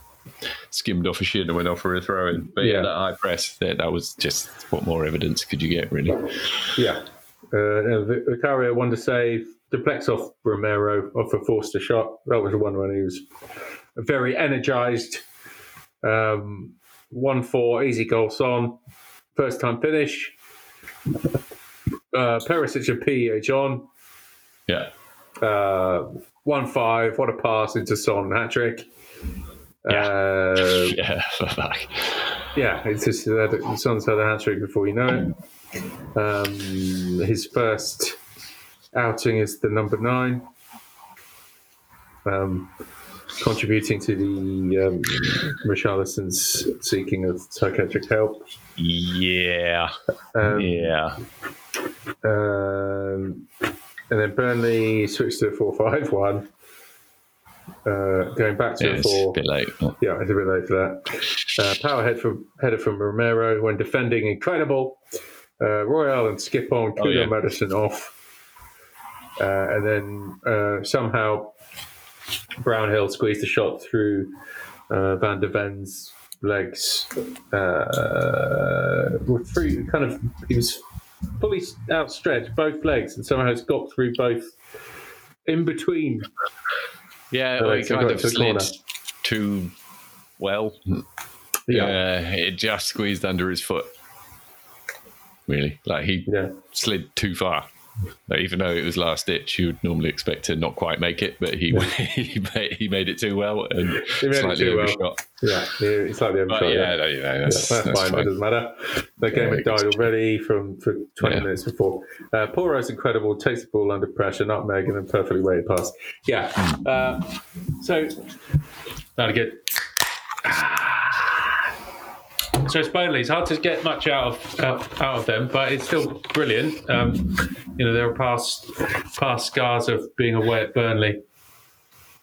skimmed off a shin and went off for a throw in. But yeah, Yeah. that high press, that, that was just what more evidence could you get, really? Yeah. Uh, Vicario won to save. deflects off Romero off a Foster shot. That was the one when he was very energised. Um, one four, easy goal, Son. First time finish. Uh, Perisic and PH on. Yeah. Uh, one five. What a pass into Son hat trick. Yeah. Uh, <laughs> Yeah. <laughs> Fuck. yeah, it's just uh, Son's had a hat trick before you know it. Um, his first outing is the number nine, um, contributing to the um, Richarlison's seeking of psychiatric help. Yeah. Um, Yeah. Um, and then Burnley switched to a 4 5 1. Uh, going back to Yeah, a it's a 4. bit late. Yeah, it's a bit late for that. Uh, power head from, header from Romero when defending incredible. Uh, Royal and Skipp on, Oh, Kuno yeah. Maddison off. Uh, and then uh, somehow Brownhill squeezed the shot through uh, Van de Ven's legs. Uh, through kind of, he was fully outstretched, both legs, and somehow it's got through both in between. Yeah, so kind of slid corner. too well. Yeah. Uh, it just squeezed under his foot. Really, like he Yeah. slid too far. Like, even though it was last ditch, you would normally expect to not quite make it, but he <laughs> he, made, he made it too well and made it slightly too well. overshot. Yeah, yeah, it's like the But overshot. yeah, no, you know, that's, that's, that's fine. fine. It doesn't matter. The game Yeah, had died already from for 20 Yeah. minutes before. Uh, Porro's incredible. Takes the ball under pressure, nutmeg, and then perfectly weighted pass. Yeah. Uh, so, not a good. So it's Burnley. It's hard to get much out of out, out of them, but it's still brilliant. Um, you know, there are past past scars of being away at Burnley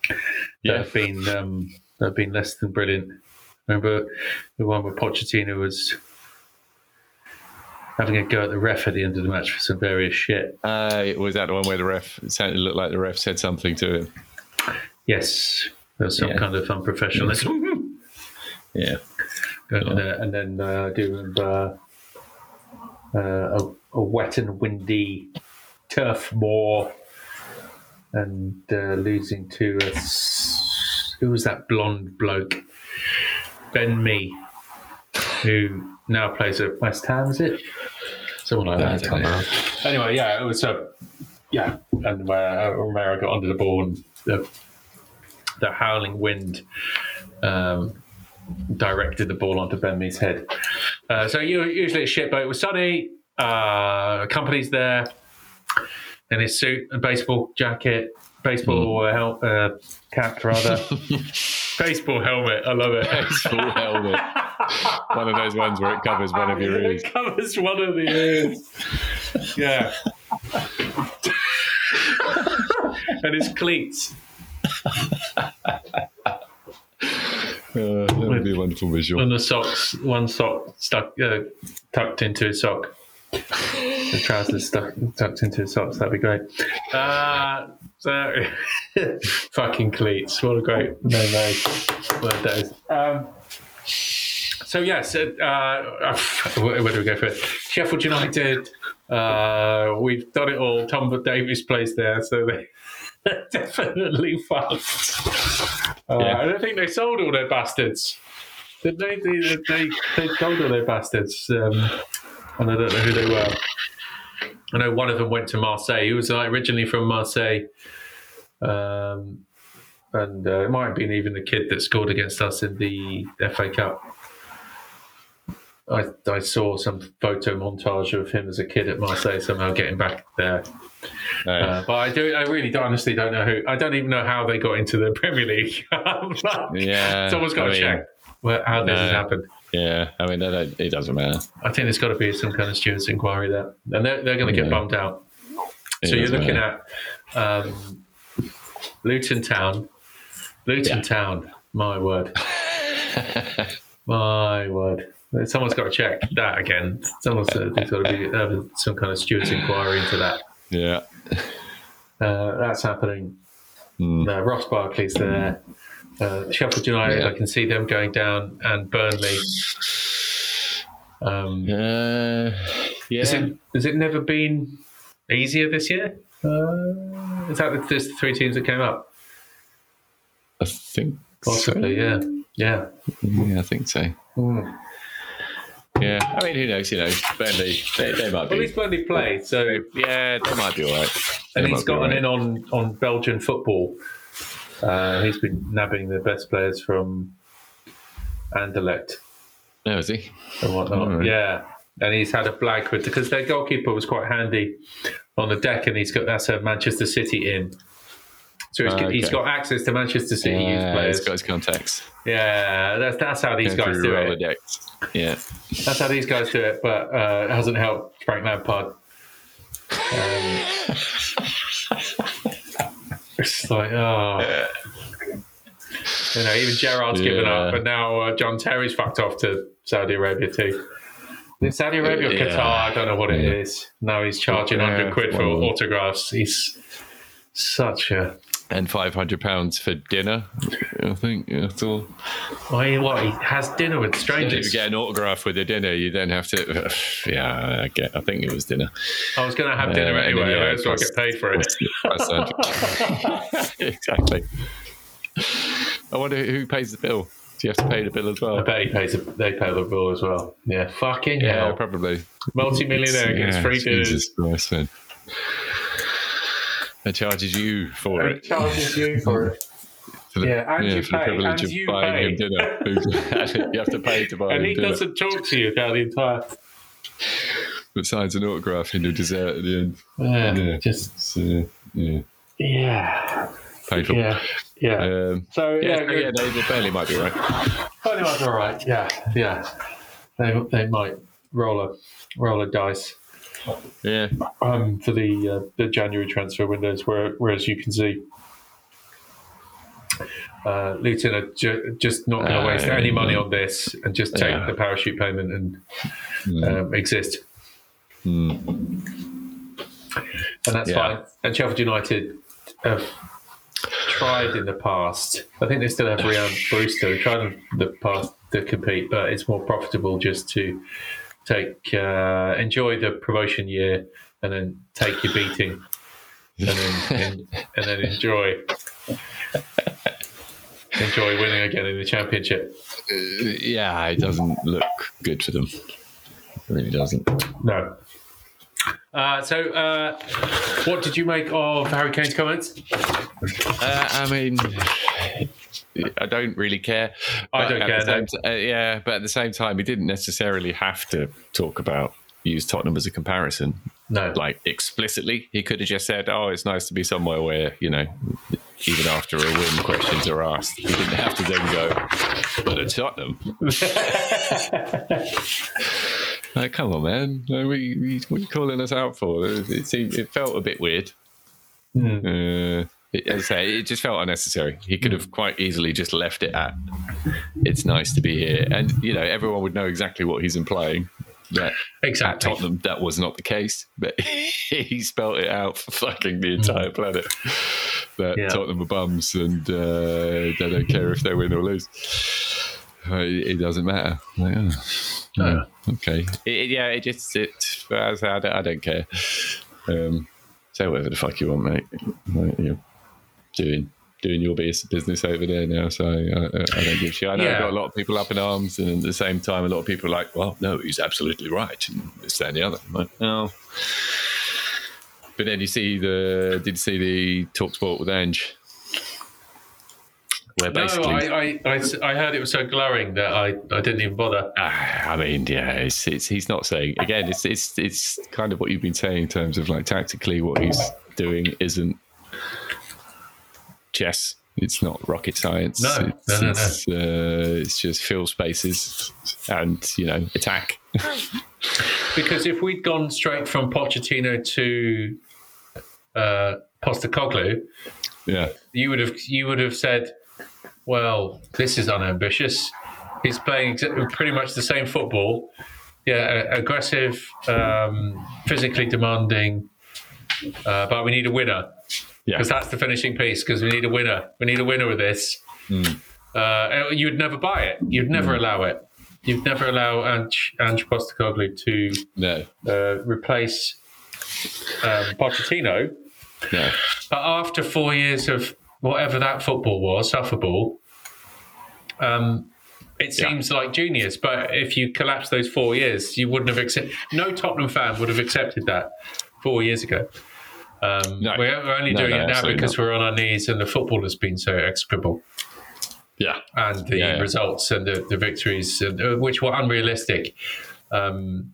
that Yeah, have been um, that have been less than brilliant. Remember the one where Pochettino was having a go at the ref at the end of the match for some various shit. uh, was that the one where the ref? It sounded looked like the ref said something to him. Yes, there was some Yeah. kind of unprofessionalism <laughs> Yeah, on there, and then uh, doing uh, uh, a, a wet and windy turf moor and uh, losing to a who was that blonde bloke, Ben Mee, who now plays at West Ham. Is it someone like that? Anyway, yeah, it was a yeah, and where Romero got under the ball and the the howling wind um, directed the ball onto Ben Mee's head. Uh, so you, usually it's shit, but it was sunny. Uh, Kompany's there in his suit and baseball jacket, baseball hel- uh, cap rather, <laughs> baseball helmet. I love it. baseball helmet. <laughs> One of those ones where it covers one of your ears. It covers one of the ears. Yeah. <laughs> and his cleats. Uh, that would be a wonderful visual. And the socks, one sock stuck, uh, tucked into his sock. The trousers stuck, tucked into his socks. That'd be great. Uh, so, <laughs> fucking cleats. What a great no no word that is. Um, so yes, uh, <laughs> where do we go first? Sheffield United. Uh, we've done it all. Tom Davies plays there, so they. They're <laughs> definitely fucked. Uh, Yeah. I don't think they sold all their bastards. Did they? They, they, they sold all their bastards. Um, and I don't know who they were. I know one of them went to Marseille. He was like, originally from Marseille. Um, and uh, it might have been even the kid that scored against us in the FA Cup. I, I saw some photo montage of him as a kid at Marseille somehow getting back there. Uh, Uh, but I do, I really honestly don't know who. I don't even know how they got into the <laughs> Premier League. <laughs> yeah, Someone's got I to mean, check where, how this has happened. Yeah, I mean, it doesn't matter. I think there's got to be some kind of stewards inquiry there, and they're, they're going to get Yeah. bummed out. It so you're looking matter. at um, Luton Town. Luton Yeah. Town, my word, <laughs> my word. Someone's got to check that again. Someone's uh, there's got to be uh, some kind of stewards inquiry into that. Yeah, Uh, that's happening. Uh, Ross Barkley's there. Uh, Sheffield United, Yeah. I can see them going down, and Burnley. Um, uh, yeah. Has it, has it never been easier this year? Uh, is that the, the three teams that came up? I think Possibly, so. yeah. Yeah. Yeah, I think so. Hmm. Yeah, I mean, who knows? You know, Burnley, they, they might Well, he's plenty played, so Yeah, they might be all right. They and he's gotten right. in on on Belgian football. Uh, he's been nabbing the best players from Anderlecht Oh, is he? and whatnot. Alright. Yeah, and he's had a blag with because their goalkeeper was quite handy on the deck, and he's got that's a Manchester City in. So he's, Ah, he's okay. got access to Manchester City youth Yeah, players. he's got his contacts. Yeah, that's that's how these Going guys do it. Yeah. That's how these guys do it, but uh, it hasn't helped Frank Lampard. Um, <laughs> it's like, oh. Yeah. You know, even Gerrard's given up, and now uh, John Terry's fucked off to Saudi Arabia too. In Saudi Arabia or Yeah. Qatar, I don't know what it is. Yeah. Now he's charging Yeah, 100 quid for one of them. autographs. He's such a. And five hundred pounds for dinner. I think that's all. Why, what? He has dinner with If you get an autograph with a dinner, you then have to. <sighs> Yeah, I get. I think it was dinner. I was going to have dinner Uh, anyway, yeah, so I get paid for it. <laughs> exactly. I wonder who pays the bill. Do you have to pay the bill as well? I bet he pays. A, they pay the bill as well. Yeah, fucking Yeah, hell. probably. Multi-millionaire gets Yeah, free dinners. Christ, man. It charges you for It it. charges you <laughs> for it. The, Yeah, and you for the pay, privilege and of you buying pay. him dinner. <laughs> <laughs> you have to pay to buy And he dinner. doesn't talk to you about the entire. But signs an autograph in your dessert at the end. Yeah, Yeah. just So, yeah, yeah, painful. yeah, yeah. Um, so yeah, yeah, yeah, they, barely might be right. Pretty much all right. Yeah, yeah. They they might roll a roll a dice Yeah, um, for the uh, the January transfer windows, where, whereas you can see. Uh, Luton are ju- just not going to Uh, waste any money on this and just take Yeah. the parachute payment and Mm. um, exist. Mm. and that's Yeah. fine. And Sheffield United have tried in the past. I think they still have Rhian Brewster. They tried in the past to compete, but it's more profitable just to take uh, enjoy the promotion year and then take your beating, and then and, and then enjoy enjoy winning again in the championship. yeah, it doesn't look good for them. It really doesn't. No. Uh, so, uh, what did you make of Harry Kane's comments? Uh, I mean, I don't really care. I don't care, the same t- uh, yeah, but at the same time, he didn't necessarily have to talk about use Tottenham as a comparison, No. like explicitly. He could have just said, "Oh, it's nice to be somewhere where you know, even after a win, questions are asked." He didn't have to then go, "But at Tottenham." <laughs> Like, come on, man! Like, what, are you, what are you calling us out for? It seemed, it felt a bit weird. Hmm. Uh, it, as I say, it just felt unnecessary. He could have quite easily just left it at "It's nice to be here," and you know, everyone would know exactly what he's implying. That at exactly. Tottenham, that was not the case, but <laughs> he spelt it out for fucking the entire planet. That Yeah. Tottenham are bums and uh, they don't care if they win or lose. Uh, It, it doesn't matter. Yeah. oh, No. Okay. It, it- yeah, it just it. I, don't, I don't care. Um, say whatever the fuck you want, mate. Like, you're doing doing your bus- business over there now, so I, I, I don't give a shit. I know Yeah. I've got a lot of people up in arms, and at the same time, a lot of people are like, "Well, no, he's absolutely right," and this that, and the other. I'm like, no. But then you see the did you see the talk sport with Ange? Where No, I, I, I, I heard it was so glowing that I, I didn't even bother. Ah, I mean, yeah, it's, it's he's not saying again. It's it's it's kind of what you've been saying in terms of like tactically, what he's doing isn't chess. It's not rocket science. No, it's, no, no, no. it's, uh, it's just fill spaces and you know attack. <laughs> Because if we'd gone straight from Pochettino to uh, Postecoglou, Yeah, you would have you would have said, "Well, this is unambitious. He's playing pretty much the same football. Yeah, aggressive, um, physically demanding, uh, but we need a winner yeah, because that's the finishing piece. Because we need a winner. We need a winner with this. Uh, you'd never buy it. You'd never allow it. You'd never allow Ange, Ange Postecoglou to no, uh, replace um, Pochettino No. But after four years of whatever that football was, sufferball, um, it Yeah. seems like genius. But if you collapse those four years, you wouldn't have accepted. No Tottenham fan would have accepted that four years ago. Um, No. we're, we're only No, doing no, it now because not. we're on our knees and the football has been so execrable Yeah. and the Yeah, yeah. results and the, the victories, and, uh, which were unrealistic. Um,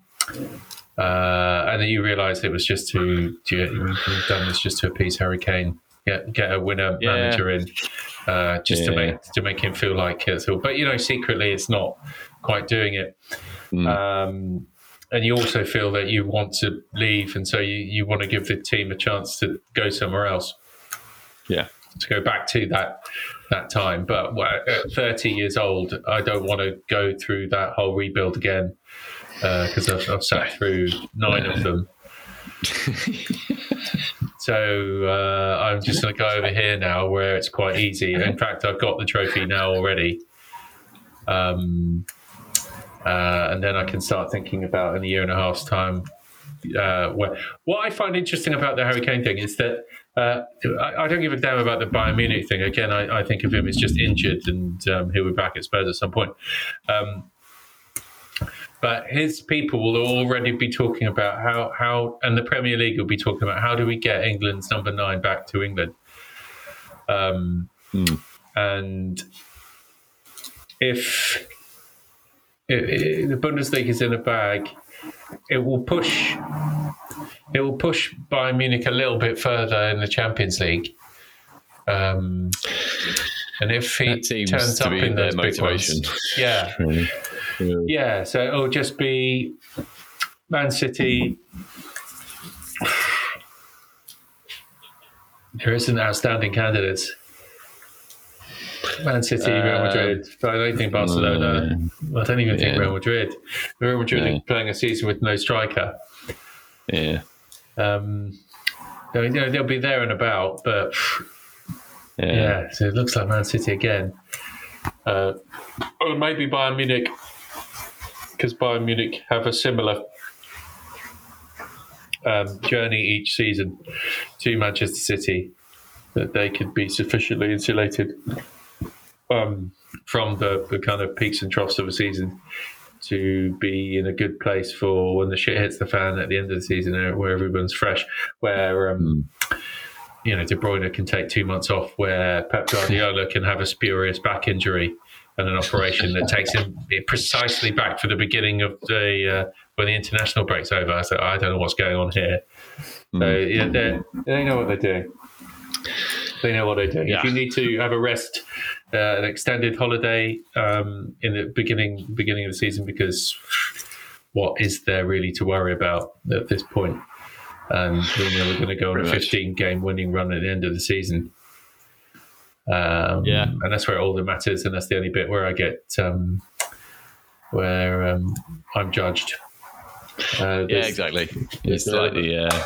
uh, and then you realise it was just to, to done this just to appease Harry Kane, get get a winner Yeah. manager in, uh, just to make to make him feel like it's all. But you know, secretly, it's not quite doing it. Mm. Um, and you also feel that you want to leave, and so you, you want to give the team a chance to go somewhere else Yeah. to go back to that that time. But well, at 30 years old, I don't want to go through that whole rebuild again because I've, I've sat through nine of them. So uh, I'm just going to go over here now where it's quite easy. In fact, I've got the trophy now already. Um, uh, and then I can start thinking about in a year and a half's time. Uh, where, what I find interesting about the Harry Kane thing is that uh, I, I don't give a damn about the Bayern Munich thing. Again, I, I think of him as just injured and um, he'll be back at Spurs at some point. Um, but his people will already be talking about how, how, and the Premier League will be talking about how do we get England's number nine back to England. Um, Hmm. And if, if the Bundesliga is in a bag, it will push it will push Bayern Munich a little bit further in the Champions League. Um, and if he turns up in those big motivation. ones, yeah, <laughs> Really. Yeah. yeah. So it'll just be Man City. There isn't outstanding candidates. Man City, Real Uh, Madrid. I don't think Barcelona. I don't even think Yeah. Real Madrid. Real Madrid are playing a season with no striker. Yeah. Um, they'll they'll be there and about, but Yeah. yeah, so it looks like Man City again. Uh, or maybe Bayern Munich, because Bayern Munich have a similar um, journey each season to Manchester City, that they could be sufficiently insulated um, from the, the kind of peaks and troughs of a season to be in a good place for when the shit hits the fan at the end of the season, uh, where everyone's fresh, where um, you know De Bruyne can take two months off, where Pep Guardiola can have a spurious back injury and an operation that takes him precisely back for the beginning of the uh, when the international breaks over. So I don't know what's going on here. So yeah, they they know what they're doing. They know what they're doing. Yeah. If you need to have a rest, uh, an extended holiday um, in the beginning beginning of the season, because what is there really to worry about at this point? And we know we're going to go on a 15 game winning run at the end of the season. Um, Yeah. and that's where all that matters, and that's the only bit where I get um, where um, I'm judged. Uh, Yeah, exactly. It's like the uh,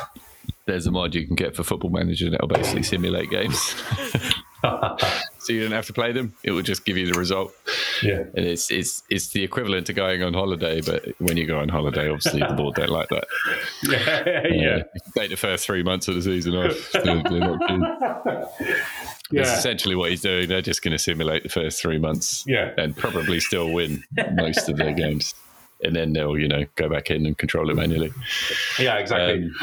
there's a mod you can get for Football Manager that'll basically simulate games, <laughs> <laughs> so you don't have to play them. It will just give you the result, yeah, and it's it's it's the equivalent to going on holiday. But when you go on holiday, obviously the board don't like that. <laughs> yeah, Uh, yeah, take the first three months of the season off. They're- <laughs> they're not keen. That's essentially what he's doing. They're just going to simulate the first three months, Yeah. and probably still win most of their games. And then they'll, you know, go back in and control it manually. Yeah, exactly. Um,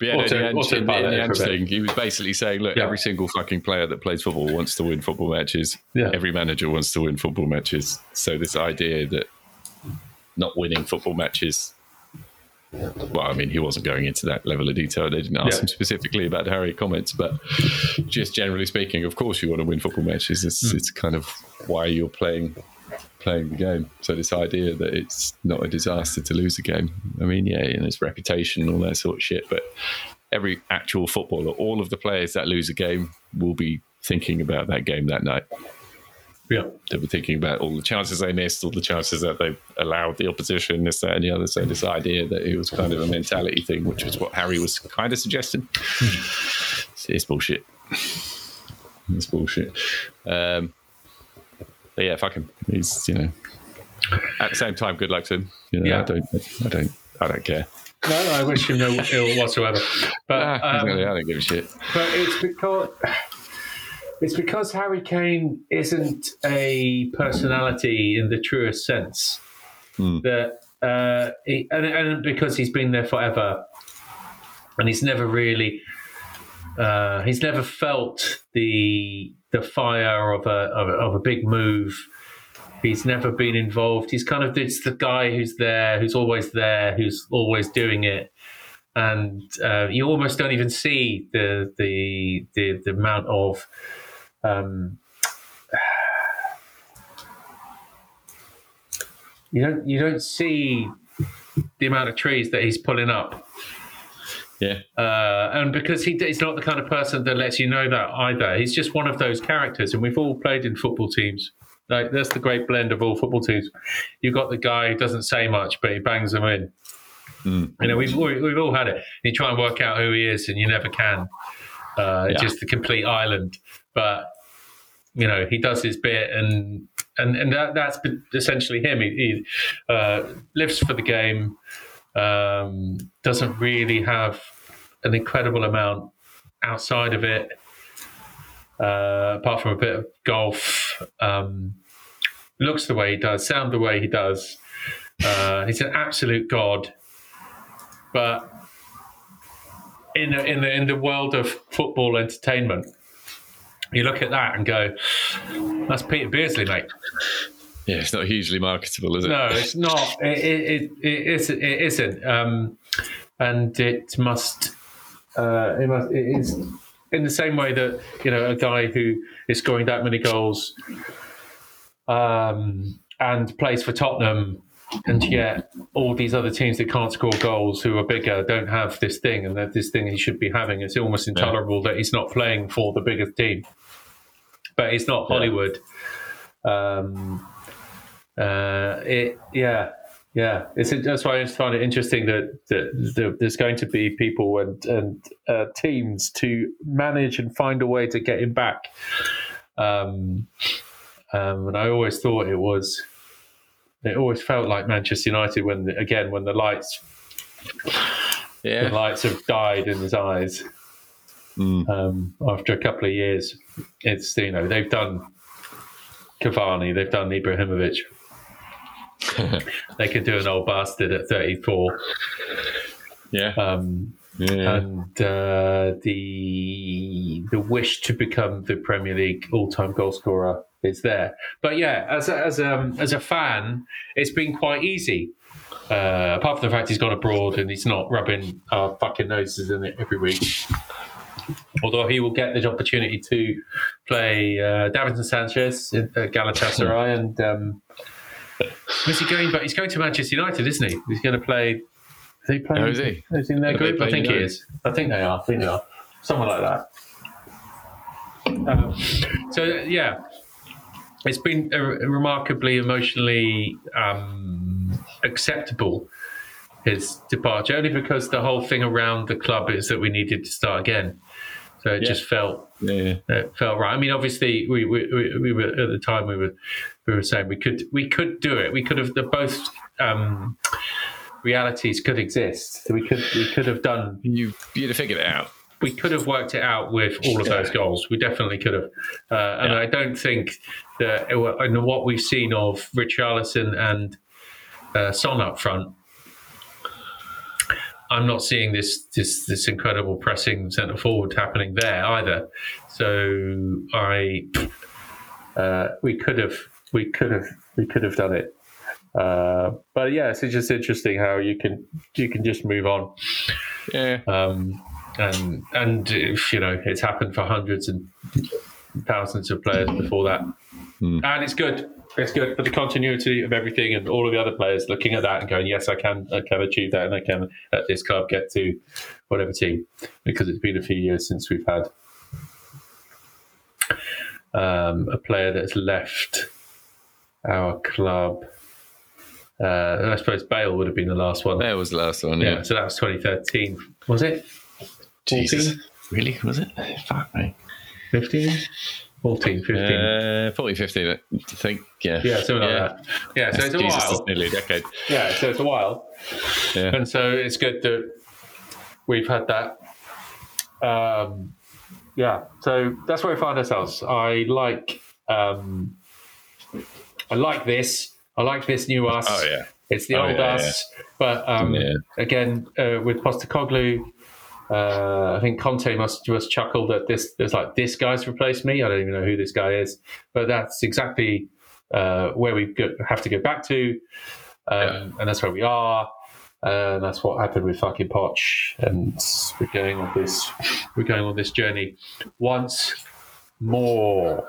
But yeah, no, the Ange, in, the Ange for a bit. thing, he was basically saying, look, Yeah. every single fucking player that plays football wants to win football matches. Yeah. Every manager wants to win football matches. So this idea that not winning football matches. Well, I mean, he wasn't going into that level of detail. They didn't ask Yeah. him specifically about Harry comments, but just generally speaking, of course, you want to win football matches. It's, Hmm. it's kind of why you're playing playing the game. So this idea that it's not a disaster to lose a game. I mean, yeah, and it's reputation and all that sort of shit. But every actual footballer, all of the players that lose a game will be thinking about that game that night. yeah, They'll be thinking about all the chances they missed, all the chances that they allowed the opposition, this, that, and the other. So this idea that it was kind of a mentality thing, which was what Harry was kind of suggesting. it's, it's bullshit. It's bullshit. Um, but yeah, fuck him. He's you know. At the same time, good luck to him. You know, Yeah. I don't. I don't. I don't care. no, I wish him no ill whatsoever. But Nah, um, I don't give a shit. but it's because it's because Harry Kane isn't a personality in the truest sense. Hmm. That uh, he, and, and because he's been there forever, and he's never really uh, he's never felt the the fire of a of a, of a big move. He's never been involved. He's kind of it's the guy who's there, who's always there, who's always doing it and uh, you almost don't even see the the the, the amount of um, <sighs> you don't you don't see the amount of trees that he's pulling up. Yeah. Uh, and because he, he's not the kind of person that lets you know that either. He's just one of those characters, and we've all played in football teams. Like that's the great blend of all football teams. You've got the guy who doesn't say much, but he bangs them in. You know, we've we've all had it. You try and work out who he is, and you never can. Uh, Yeah. Just the complete island, but you know he does his bit, and and and that, that's essentially him. He, he uh, lives for the game. Um, doesn't really have an incredible amount outside of it, uh, apart from a bit of golf. Um, looks the way he does, sound the way he does. Uh, he's an absolute god but in the, in the in the world of football entertainment, you look at that and go, "That's Peter Beardsley, mate." Yeah, it's not hugely marketable, is it? No, it's not. It it, it, it, is, it isn't, um, and it must. Uh, it must. It is in the same way that you know a guy who is scoring that many goals, um, and plays for Tottenham and yet all these other teams that can't score goals who are bigger don't have this thing and that this thing he should be having it's almost intolerable that he's not playing for the biggest team but it's not Yeah. hollywood um uh it yeah yeah it's that's why i just find it interesting that, that, that there's going to be people and and uh, teams to manage and find a way to get him back um um and i always thought it was it always felt like Manchester United when, the, again, when the lights the lights have died in his eyes. Mm. Um, after a couple of years, it's you know they've done Cavani, they've done Ibrahimovic. They can do an old bastard at 34, Yeah. um, yeah. and uh, the the wish to become the Premier League all-time goal scorer is there. But yeah, as a, as um as a fan, it's been quite easy. Uh, apart from the fact he's gone abroad and he's not rubbing our fucking noses in it every week. Although he will get the opportunity to play uh, Davinson Sanchez uh, Galatasaray, and um, where's he going? But he's going to Manchester United, isn't he? He's going to play. Is he playing? Oh, is he? Is he in their group? I think he is. I think they are. I think they are. Someone like that. Um, so yeah, it's been a, a remarkably emotionally um, acceptable his departure, only because the whole thing around the club is that we needed to start again. So it Yeah. just felt yeah. it felt right. I mean, obviously, we, we, we, we were at the time we were we were saying we could we could do it. We could have the both um, realities could exist. So we could we could have done You, you'd have figured it out. we could have worked it out with all of those goals. We definitely could have. Uh, and Yeah. I don't think that and what we've seen of Richarlison and uh, Son up front, I'm not seeing this this this incredible pressing centre forward happening there either. So I uh, we could have we could have we could have done it. Uh, but yeah, it's just interesting how you can you can just move on Yeah. um, and and if, you know it's happened for hundreds and thousands of players before that, and it's good. It's good for the continuity of everything, and all of the other players looking at that and going, "Yes, I can, I can achieve that, and I can at this club get to whatever team." Because it's been a few years since we've had um, a player that's left our club. Uh, I suppose Bale would have been the last one. That was the last one. Yeah, Yeah. so that was 2013. Was it? Jesus. Really? Was it? Fuck me. 15? 14, 15. Uh, 40, 15, I think. Yeah. yeah, something like that. Yeah, so it's a Jesus, while. nearly a decade. Yeah, so it's a while. Yeah. And so it's good that we've had that. Um, yeah, so that's where we find ourselves. I like, um, I like this. I like this new us. Oh, yeah. It's the Oh, old yeah, us, but um, Yeah. again uh, with Postecoglou, uh, I think Conte must just chuckle that this there's like this guy's replaced me. I don't even know who this guy is, but that's exactly uh, where we go, have to go back to, um, Yeah. and that's where we are. And that's what happened with fucking Poch, and we're going on this, we're going on this journey once more.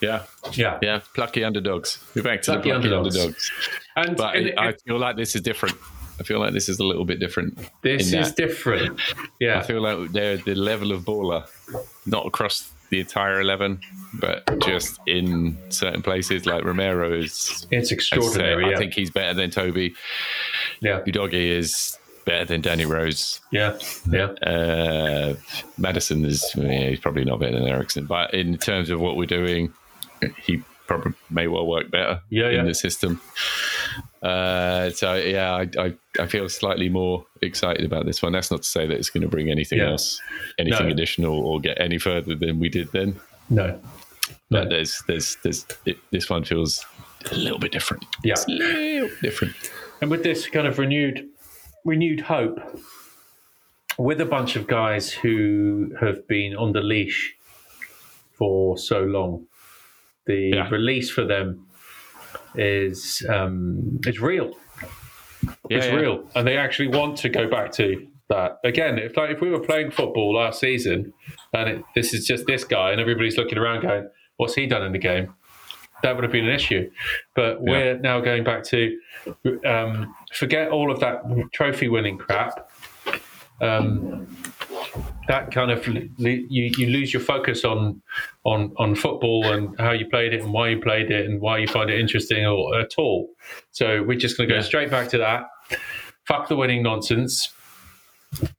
Yeah, Yeah, yeah. Plucky underdogs. We're back to Plucky the plucky underdogs. underdogs. and, But and I, I feel like this is different. I feel like this is a little bit different. this is different. Yeah, I feel like they're the level of baller, not across the entire eleven, but just in certain places. Like Romero is, it's I'd say, extraordinary. I think he's better than Toby. yeah, Udogie is better than Danny Rose. yeah, yeah. Uh, Maddison is yeah, he's probably not better than Eriksen, but in terms of what we're doing, he probably may well work better Yeah, in yeah. the system. Uh, so yeah, I, I I feel slightly more excited about this one. That's not to say that it's going to bring anything Yeah. else, anything No. additional, or get any further than we did then. No, But No. there's there's there's it, this one feels a little bit different. yeah. A little different. And with this kind of renewed renewed hope, with a bunch of guys who have been on the leash for so long, the Yeah. release for them is um, is real. Yeah, it's yeah. real, and they actually want to go back to that again. If like if we were playing football last season, and it, this is just this guy, and everybody's looking around going, "What's he done in the game?" That would have been an issue, but we're now going back to um, forget all of that trophy winning crap. Um, that kind of you, you lose your focus on on on football and how you played it and why you played it and why you find it interesting or at all. So we're just going to go Yeah. straight back to that. Fuck the winning nonsense.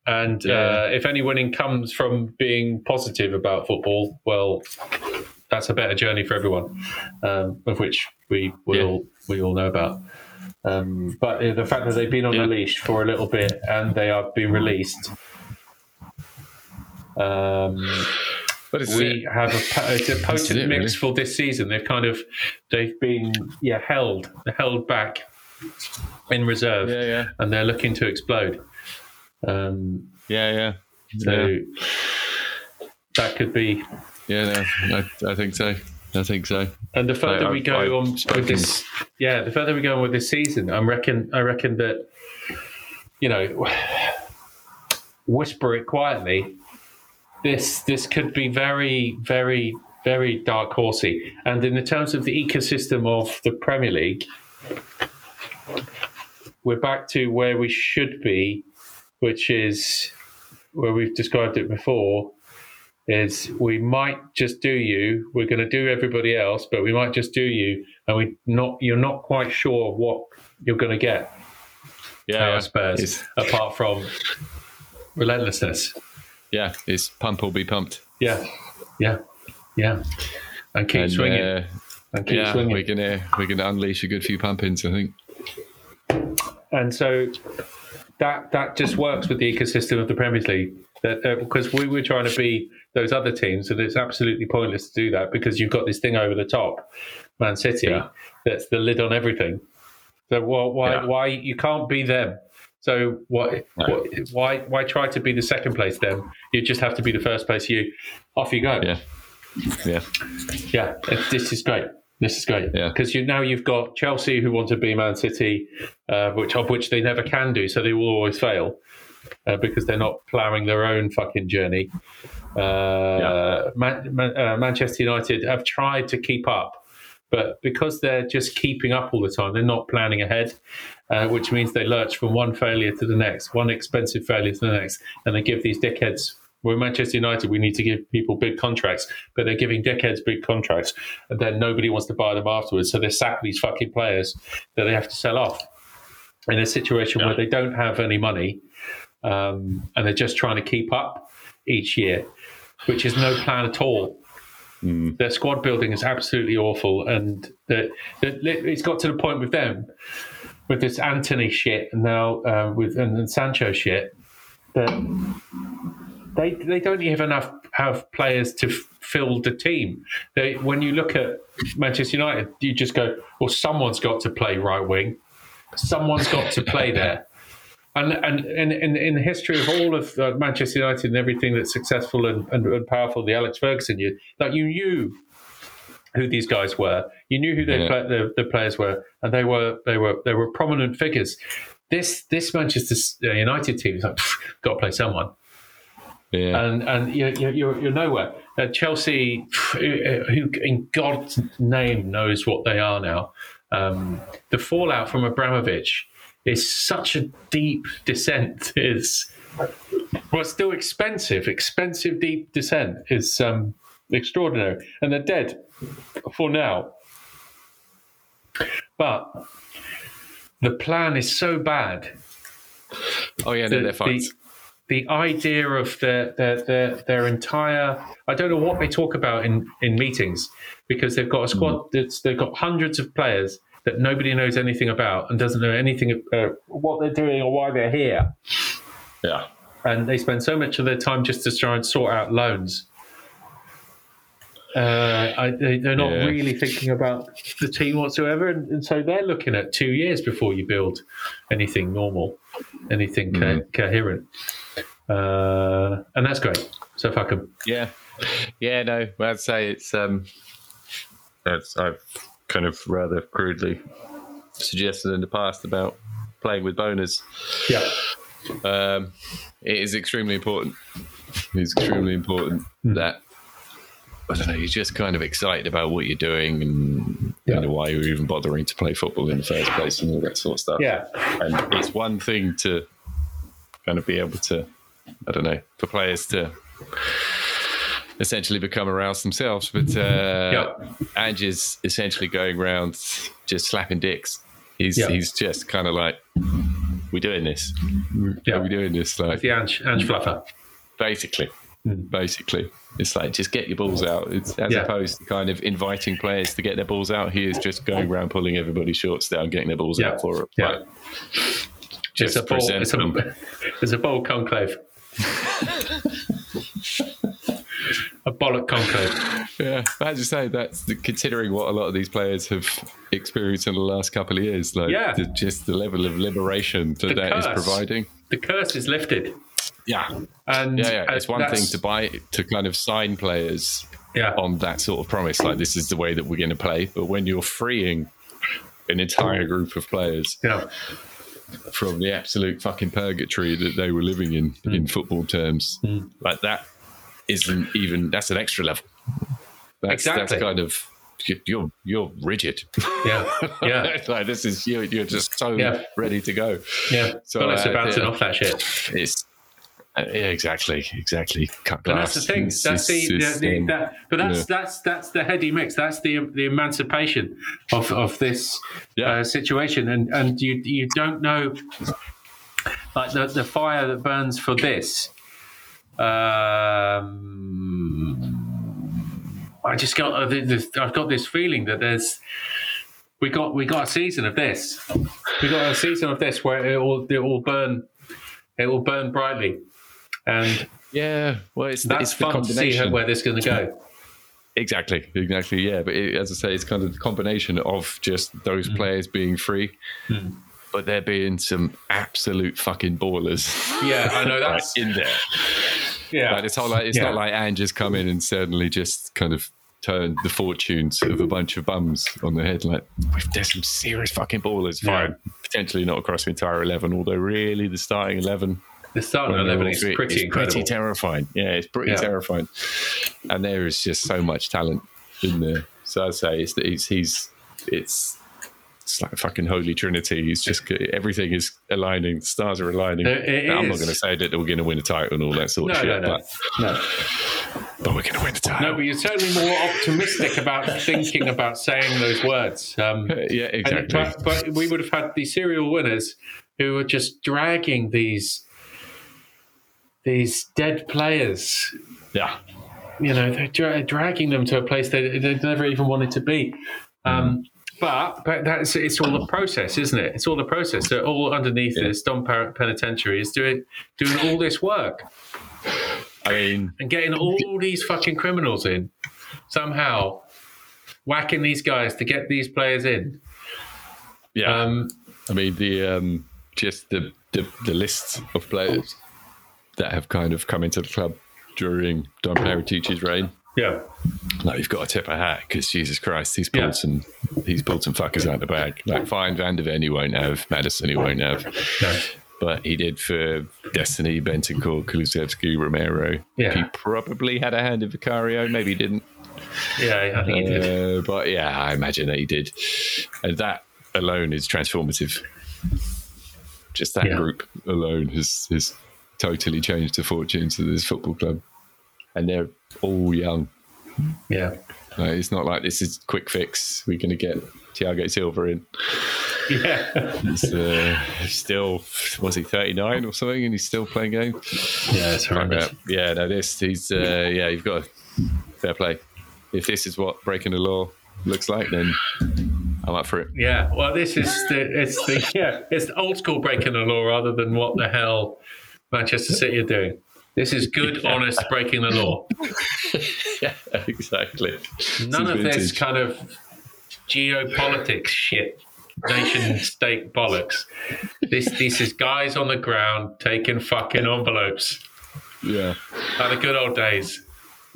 And Yeah. uh, if any winning comes from being positive about football, well, that's a better journey for everyone, um, of which we will we all know about. Um, but uh, the fact that they've been on Yeah. the leash for a little bit and they are being released, um, But it's we have a, it's a potent it, mix really. for this season. They've kind of they've been yeah held held back in reserve, yeah, yeah, and they're looking to explode. Um, yeah, yeah. so yeah. that could be. Yeah, no, I, I think so. I think so. And the further I- we go I've on with this, yeah, the further we go on with this season, I reckon, I reckon that, you know, whisper it quietly. This this could be very, very, very dark horsey. And in the terms of the ecosystem of the Premier League, we're back to where we should be, which is where we've described it before. Is we might just do you. We're going to do everybody else, but we might just do you, and we not. You're not quite sure what you're going to get Yeah, of Spurs, apart from relentlessness. Yeah, it's pump or be pumped. Yeah, yeah, yeah, and keep and, swinging, uh, and keep yeah, swinging. we're gonna we're gonna unleash a good few pumpings. I think. and so that that just works with the ecosystem of the Premier League. That uh, because we were trying to be those other teams, and it's absolutely pointless to do that because you've got this thing over the top, Man City, Yeah. that's the lid on everything. So why why, Yeah. why you can't be them? So what, No. what why why try to be the second place then? You just have to be the first place. You off you go. Yeah, yeah, Yeah, this is great. This is great Yeah. because you now you've got Chelsea who want to be Man City, uh, which of which they never can do, so they will always fail uh, because they're not ploughing their own fucking journey. Uh, Man, Man, uh, Manchester United have tried to keep up, but because they're just keeping up all the time, they're not planning ahead, uh, which means they lurch from one failure to the next, one expensive failure to the next, and they give these dickheads. We're Manchester United. We need to give people big contracts, but they're giving dickheads big contracts, and then nobody wants to buy them afterwards. So they sack these fucking players that they have to sell off in a situation Yeah. where they don't have any money, um, and they're just trying to keep up each year, which is no plan at all. Their squad building is absolutely awful, and the, the, it's got to the point with them with this Antony shit and now uh, with and, and Sancho shit that they they don't even have have players to f- fill the team. They, when you look at Manchester United, you just go, well, someone's got to play right wing, someone's got to play there. And and in, in, the history of all of uh, Manchester United and everything that's successful and, and, and powerful, the Alex Ferguson, you like you knew who these guys were. You knew who Yeah. play, the, the players were, and they were they were they were prominent figures. This this Manchester United team is like got to play someone, Yeah. and and you're you're, you're nowhere. Uh, Chelsea, who in God's name knows what they are now. Um, the fallout from Abramovich is such a deep descent. <laughs> Is well, still expensive. Expensive deep descent is um, extraordinary, and they're dead for now. But the plan is so bad oh yeah, no, the, they're fine. the, the idea of their, their their their entire I don't know what they talk about in in meetings because they've got a squad that's they've got hundreds of players that nobody knows anything about and doesn't know anything uh, what they're doing or why they're here yeah. and they spend so much of their time just to try and sort out loans. Uh, I, they, they're not Yeah. really thinking about the team whatsoever, and, and so they're looking at two years before you build anything normal, anything co- coherent, uh, and that's great. So fuck them. Yeah, yeah, no, I'd say it's um, that's I've kind of rather crudely suggested in the past about playing with boners. Yeah, Um, it is extremely important. It's extremely important that I don't know. You're just kind of excited about what you're doing and Yeah. you know why you're even bothering to play football in the first place and all that sort of stuff. yeah, And it's one thing to kind of be able to, I don't know, for players to essentially become aroused themselves. But uh, Ange is essentially going around just slapping dicks. He's Yeah. he's just kind of like, we're doing this. Yeah. We're doing this. Like the Ange, Ange Fluffer. basically, Mm. basically, it's like just get your balls out. It's as Yeah. opposed to kind of inviting players to get their balls out. He is just going around pulling everybody's shorts down, getting their balls Yeah. out for it. Yeah. Like, It's just a present <laughs> it's a, it's a bold conclave. <laughs> a bollock conclave. Yeah, as you say, that's the, considering what a lot of these players have experienced in the last couple of years. Like, Yeah. the, just the level of liberation that The that is curse. providing. The curse is lifted, Yeah, and yeah, yeah. uh, It's one thing to buy to kind of sign players yeah. on that sort of promise, like this is the way that we're going to play. But when you're freeing an entire group of players Yeah, from the absolute fucking purgatory that they were living in Hmm. in football terms, like that isn't even that's an extra level. That's Exactly. that's kind of you- you're you're rigid. yeah, <laughs> yeah, like this is you. You're just so Yeah. ready to go. yeah. So, So, let's uh, bouncing yeah. off that shit. It's uh, yeah, exactly, exactly. Cut And glass. that's the thing. That's the, the, the um, that, but that's yeah. that's that's the heady mix. That's the the emancipation of of this Yeah. uh, situation, and and you you don't know like the the fire that burns for this. Um, I just got this, I've got this feeling that there's we got we got a season of this. We got a season of this where it will it will burn it will burn brightly, and yeah. Well, it's that's it's the fun to see where this is going to go. Exactly, exactly. Yeah, but it, as I say, it's kind of the combination of just those Mm. players being free, but there being some absolute fucking ballers Yeah, I know <laughs> like, that's in there. yeah. Like it's not like it's Yeah. not like has come in and suddenly just kind of turned the fortunes of a bunch of bums on the head. Like there's some serious fucking ballers. Yeah. Fine, potentially not across the entire eleven, although really the starting eleven the starting eleven is pretty incredible. pretty terrifying. Yeah, it's pretty Yeah. terrifying. And there is just so much talent in there. So I'd say it's he's, he's it's it's like a fucking holy trinity. He's just everything is aligning. The stars are aligning. I'm not going to say that we're going to win a title and all that sort no, of shit, no, no, But, no, but we're going to win the title. no. But you're certainly more optimistic about thinking about saying those words. Um, <laughs> yeah, and- exactly. but, but we would have had the serial winners who were just dragging these these dead players. yeah, You know, they're dra- dragging them to a place they they never even wanted to be. Um, but but that's it's all the process, isn't it? It's all the process. So all underneath Yeah. this, Don Penitentiary is doing doing all this work I mean, and getting all these fucking criminals in somehow, whacking these guys to get these players in. yeah. Um, I mean, the um, just the, the the list of players that have kind of come into the club during Don Paratici's reign. yeah, Like you've got to tip a hat because Jesus Christ, he's pulled Yeah. some he's pulled some fuckers out of the bag. Like fine, Van de Ven he won't have, Maddison he won't have, no, but he did for Destiny, Bentancur, Kulusevski, Romero. Yeah. He probably had a hand in Vicario, maybe he didn't. yeah, I think he did. Uh, but yeah, I imagine that he did, and that alone is transformative. Just that Yeah. group alone has has totally changed the fortunes of this football club, and they're all young. Yeah, it's not like this is quick fix. We're going to get Thiago Silva in. yeah, He's uh, still was he thirty nine or something, and he's still playing games. yeah. It's horrendous. Yeah, no, this he's uh, yeah, you've got to, fair play. If this is what breaking the law looks like, then I'm up for it. Yeah, well, this is the it's the yeah it's the old school breaking the law rather than what the hell Manchester City are doing. This is good, honest breaking the law. <laughs> Yeah, exactly. None of This this kind of geopolitics shit, nation state bollocks. This this is guys on the ground taking fucking envelopes Yeah, like the good old days. <laughs>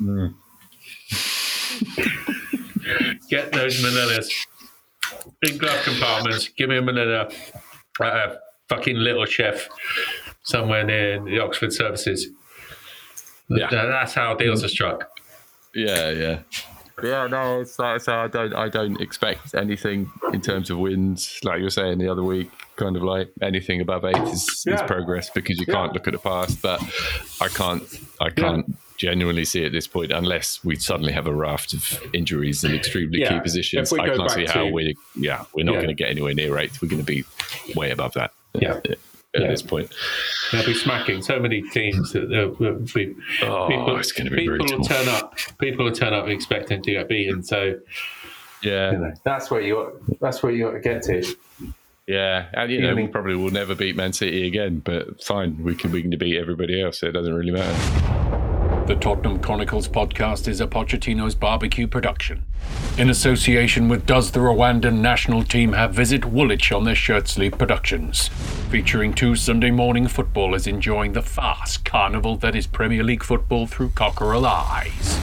Get those manillas in glove compartments. Give me a manila. Uh, fucking little chef somewhere near the Oxford services. Yeah. That's how deals are struck. yeah, yeah. Yeah, no, it's like so. I don't, I don't expect anything in terms of wins. Like you were saying the other week, kind of like anything above eight is, is progress because you Yeah. can't look at the past. But I can't, I can't genuinely see at this point unless we suddenly have a raft of injuries in extremely Yeah. key positions. I can't see how to- we, yeah, we're not Yeah. going to get anywhere near eight. We're going to be way above that. Yeah. At Yeah. this point. They'll be smacking so many teams that uh, be, Oh, people, it's gonna be people brutal. will turn up. People will turn up expecting to get beaten. So Yeah, you know, that's where you that's where you got to get to. Yeah, and you know we probably will never beat Man City again, but fine, we can we can beat everybody else. So it doesn't really matter. The Tottenham Chronicles podcast is a Pochettino's barbecue production. In association with Does the Rwandan National Team Have Visit Woolwich on their shirt sleeve productions, featuring two Sunday morning footballers enjoying the fast carnival that is Premier League football through cockerel eyes.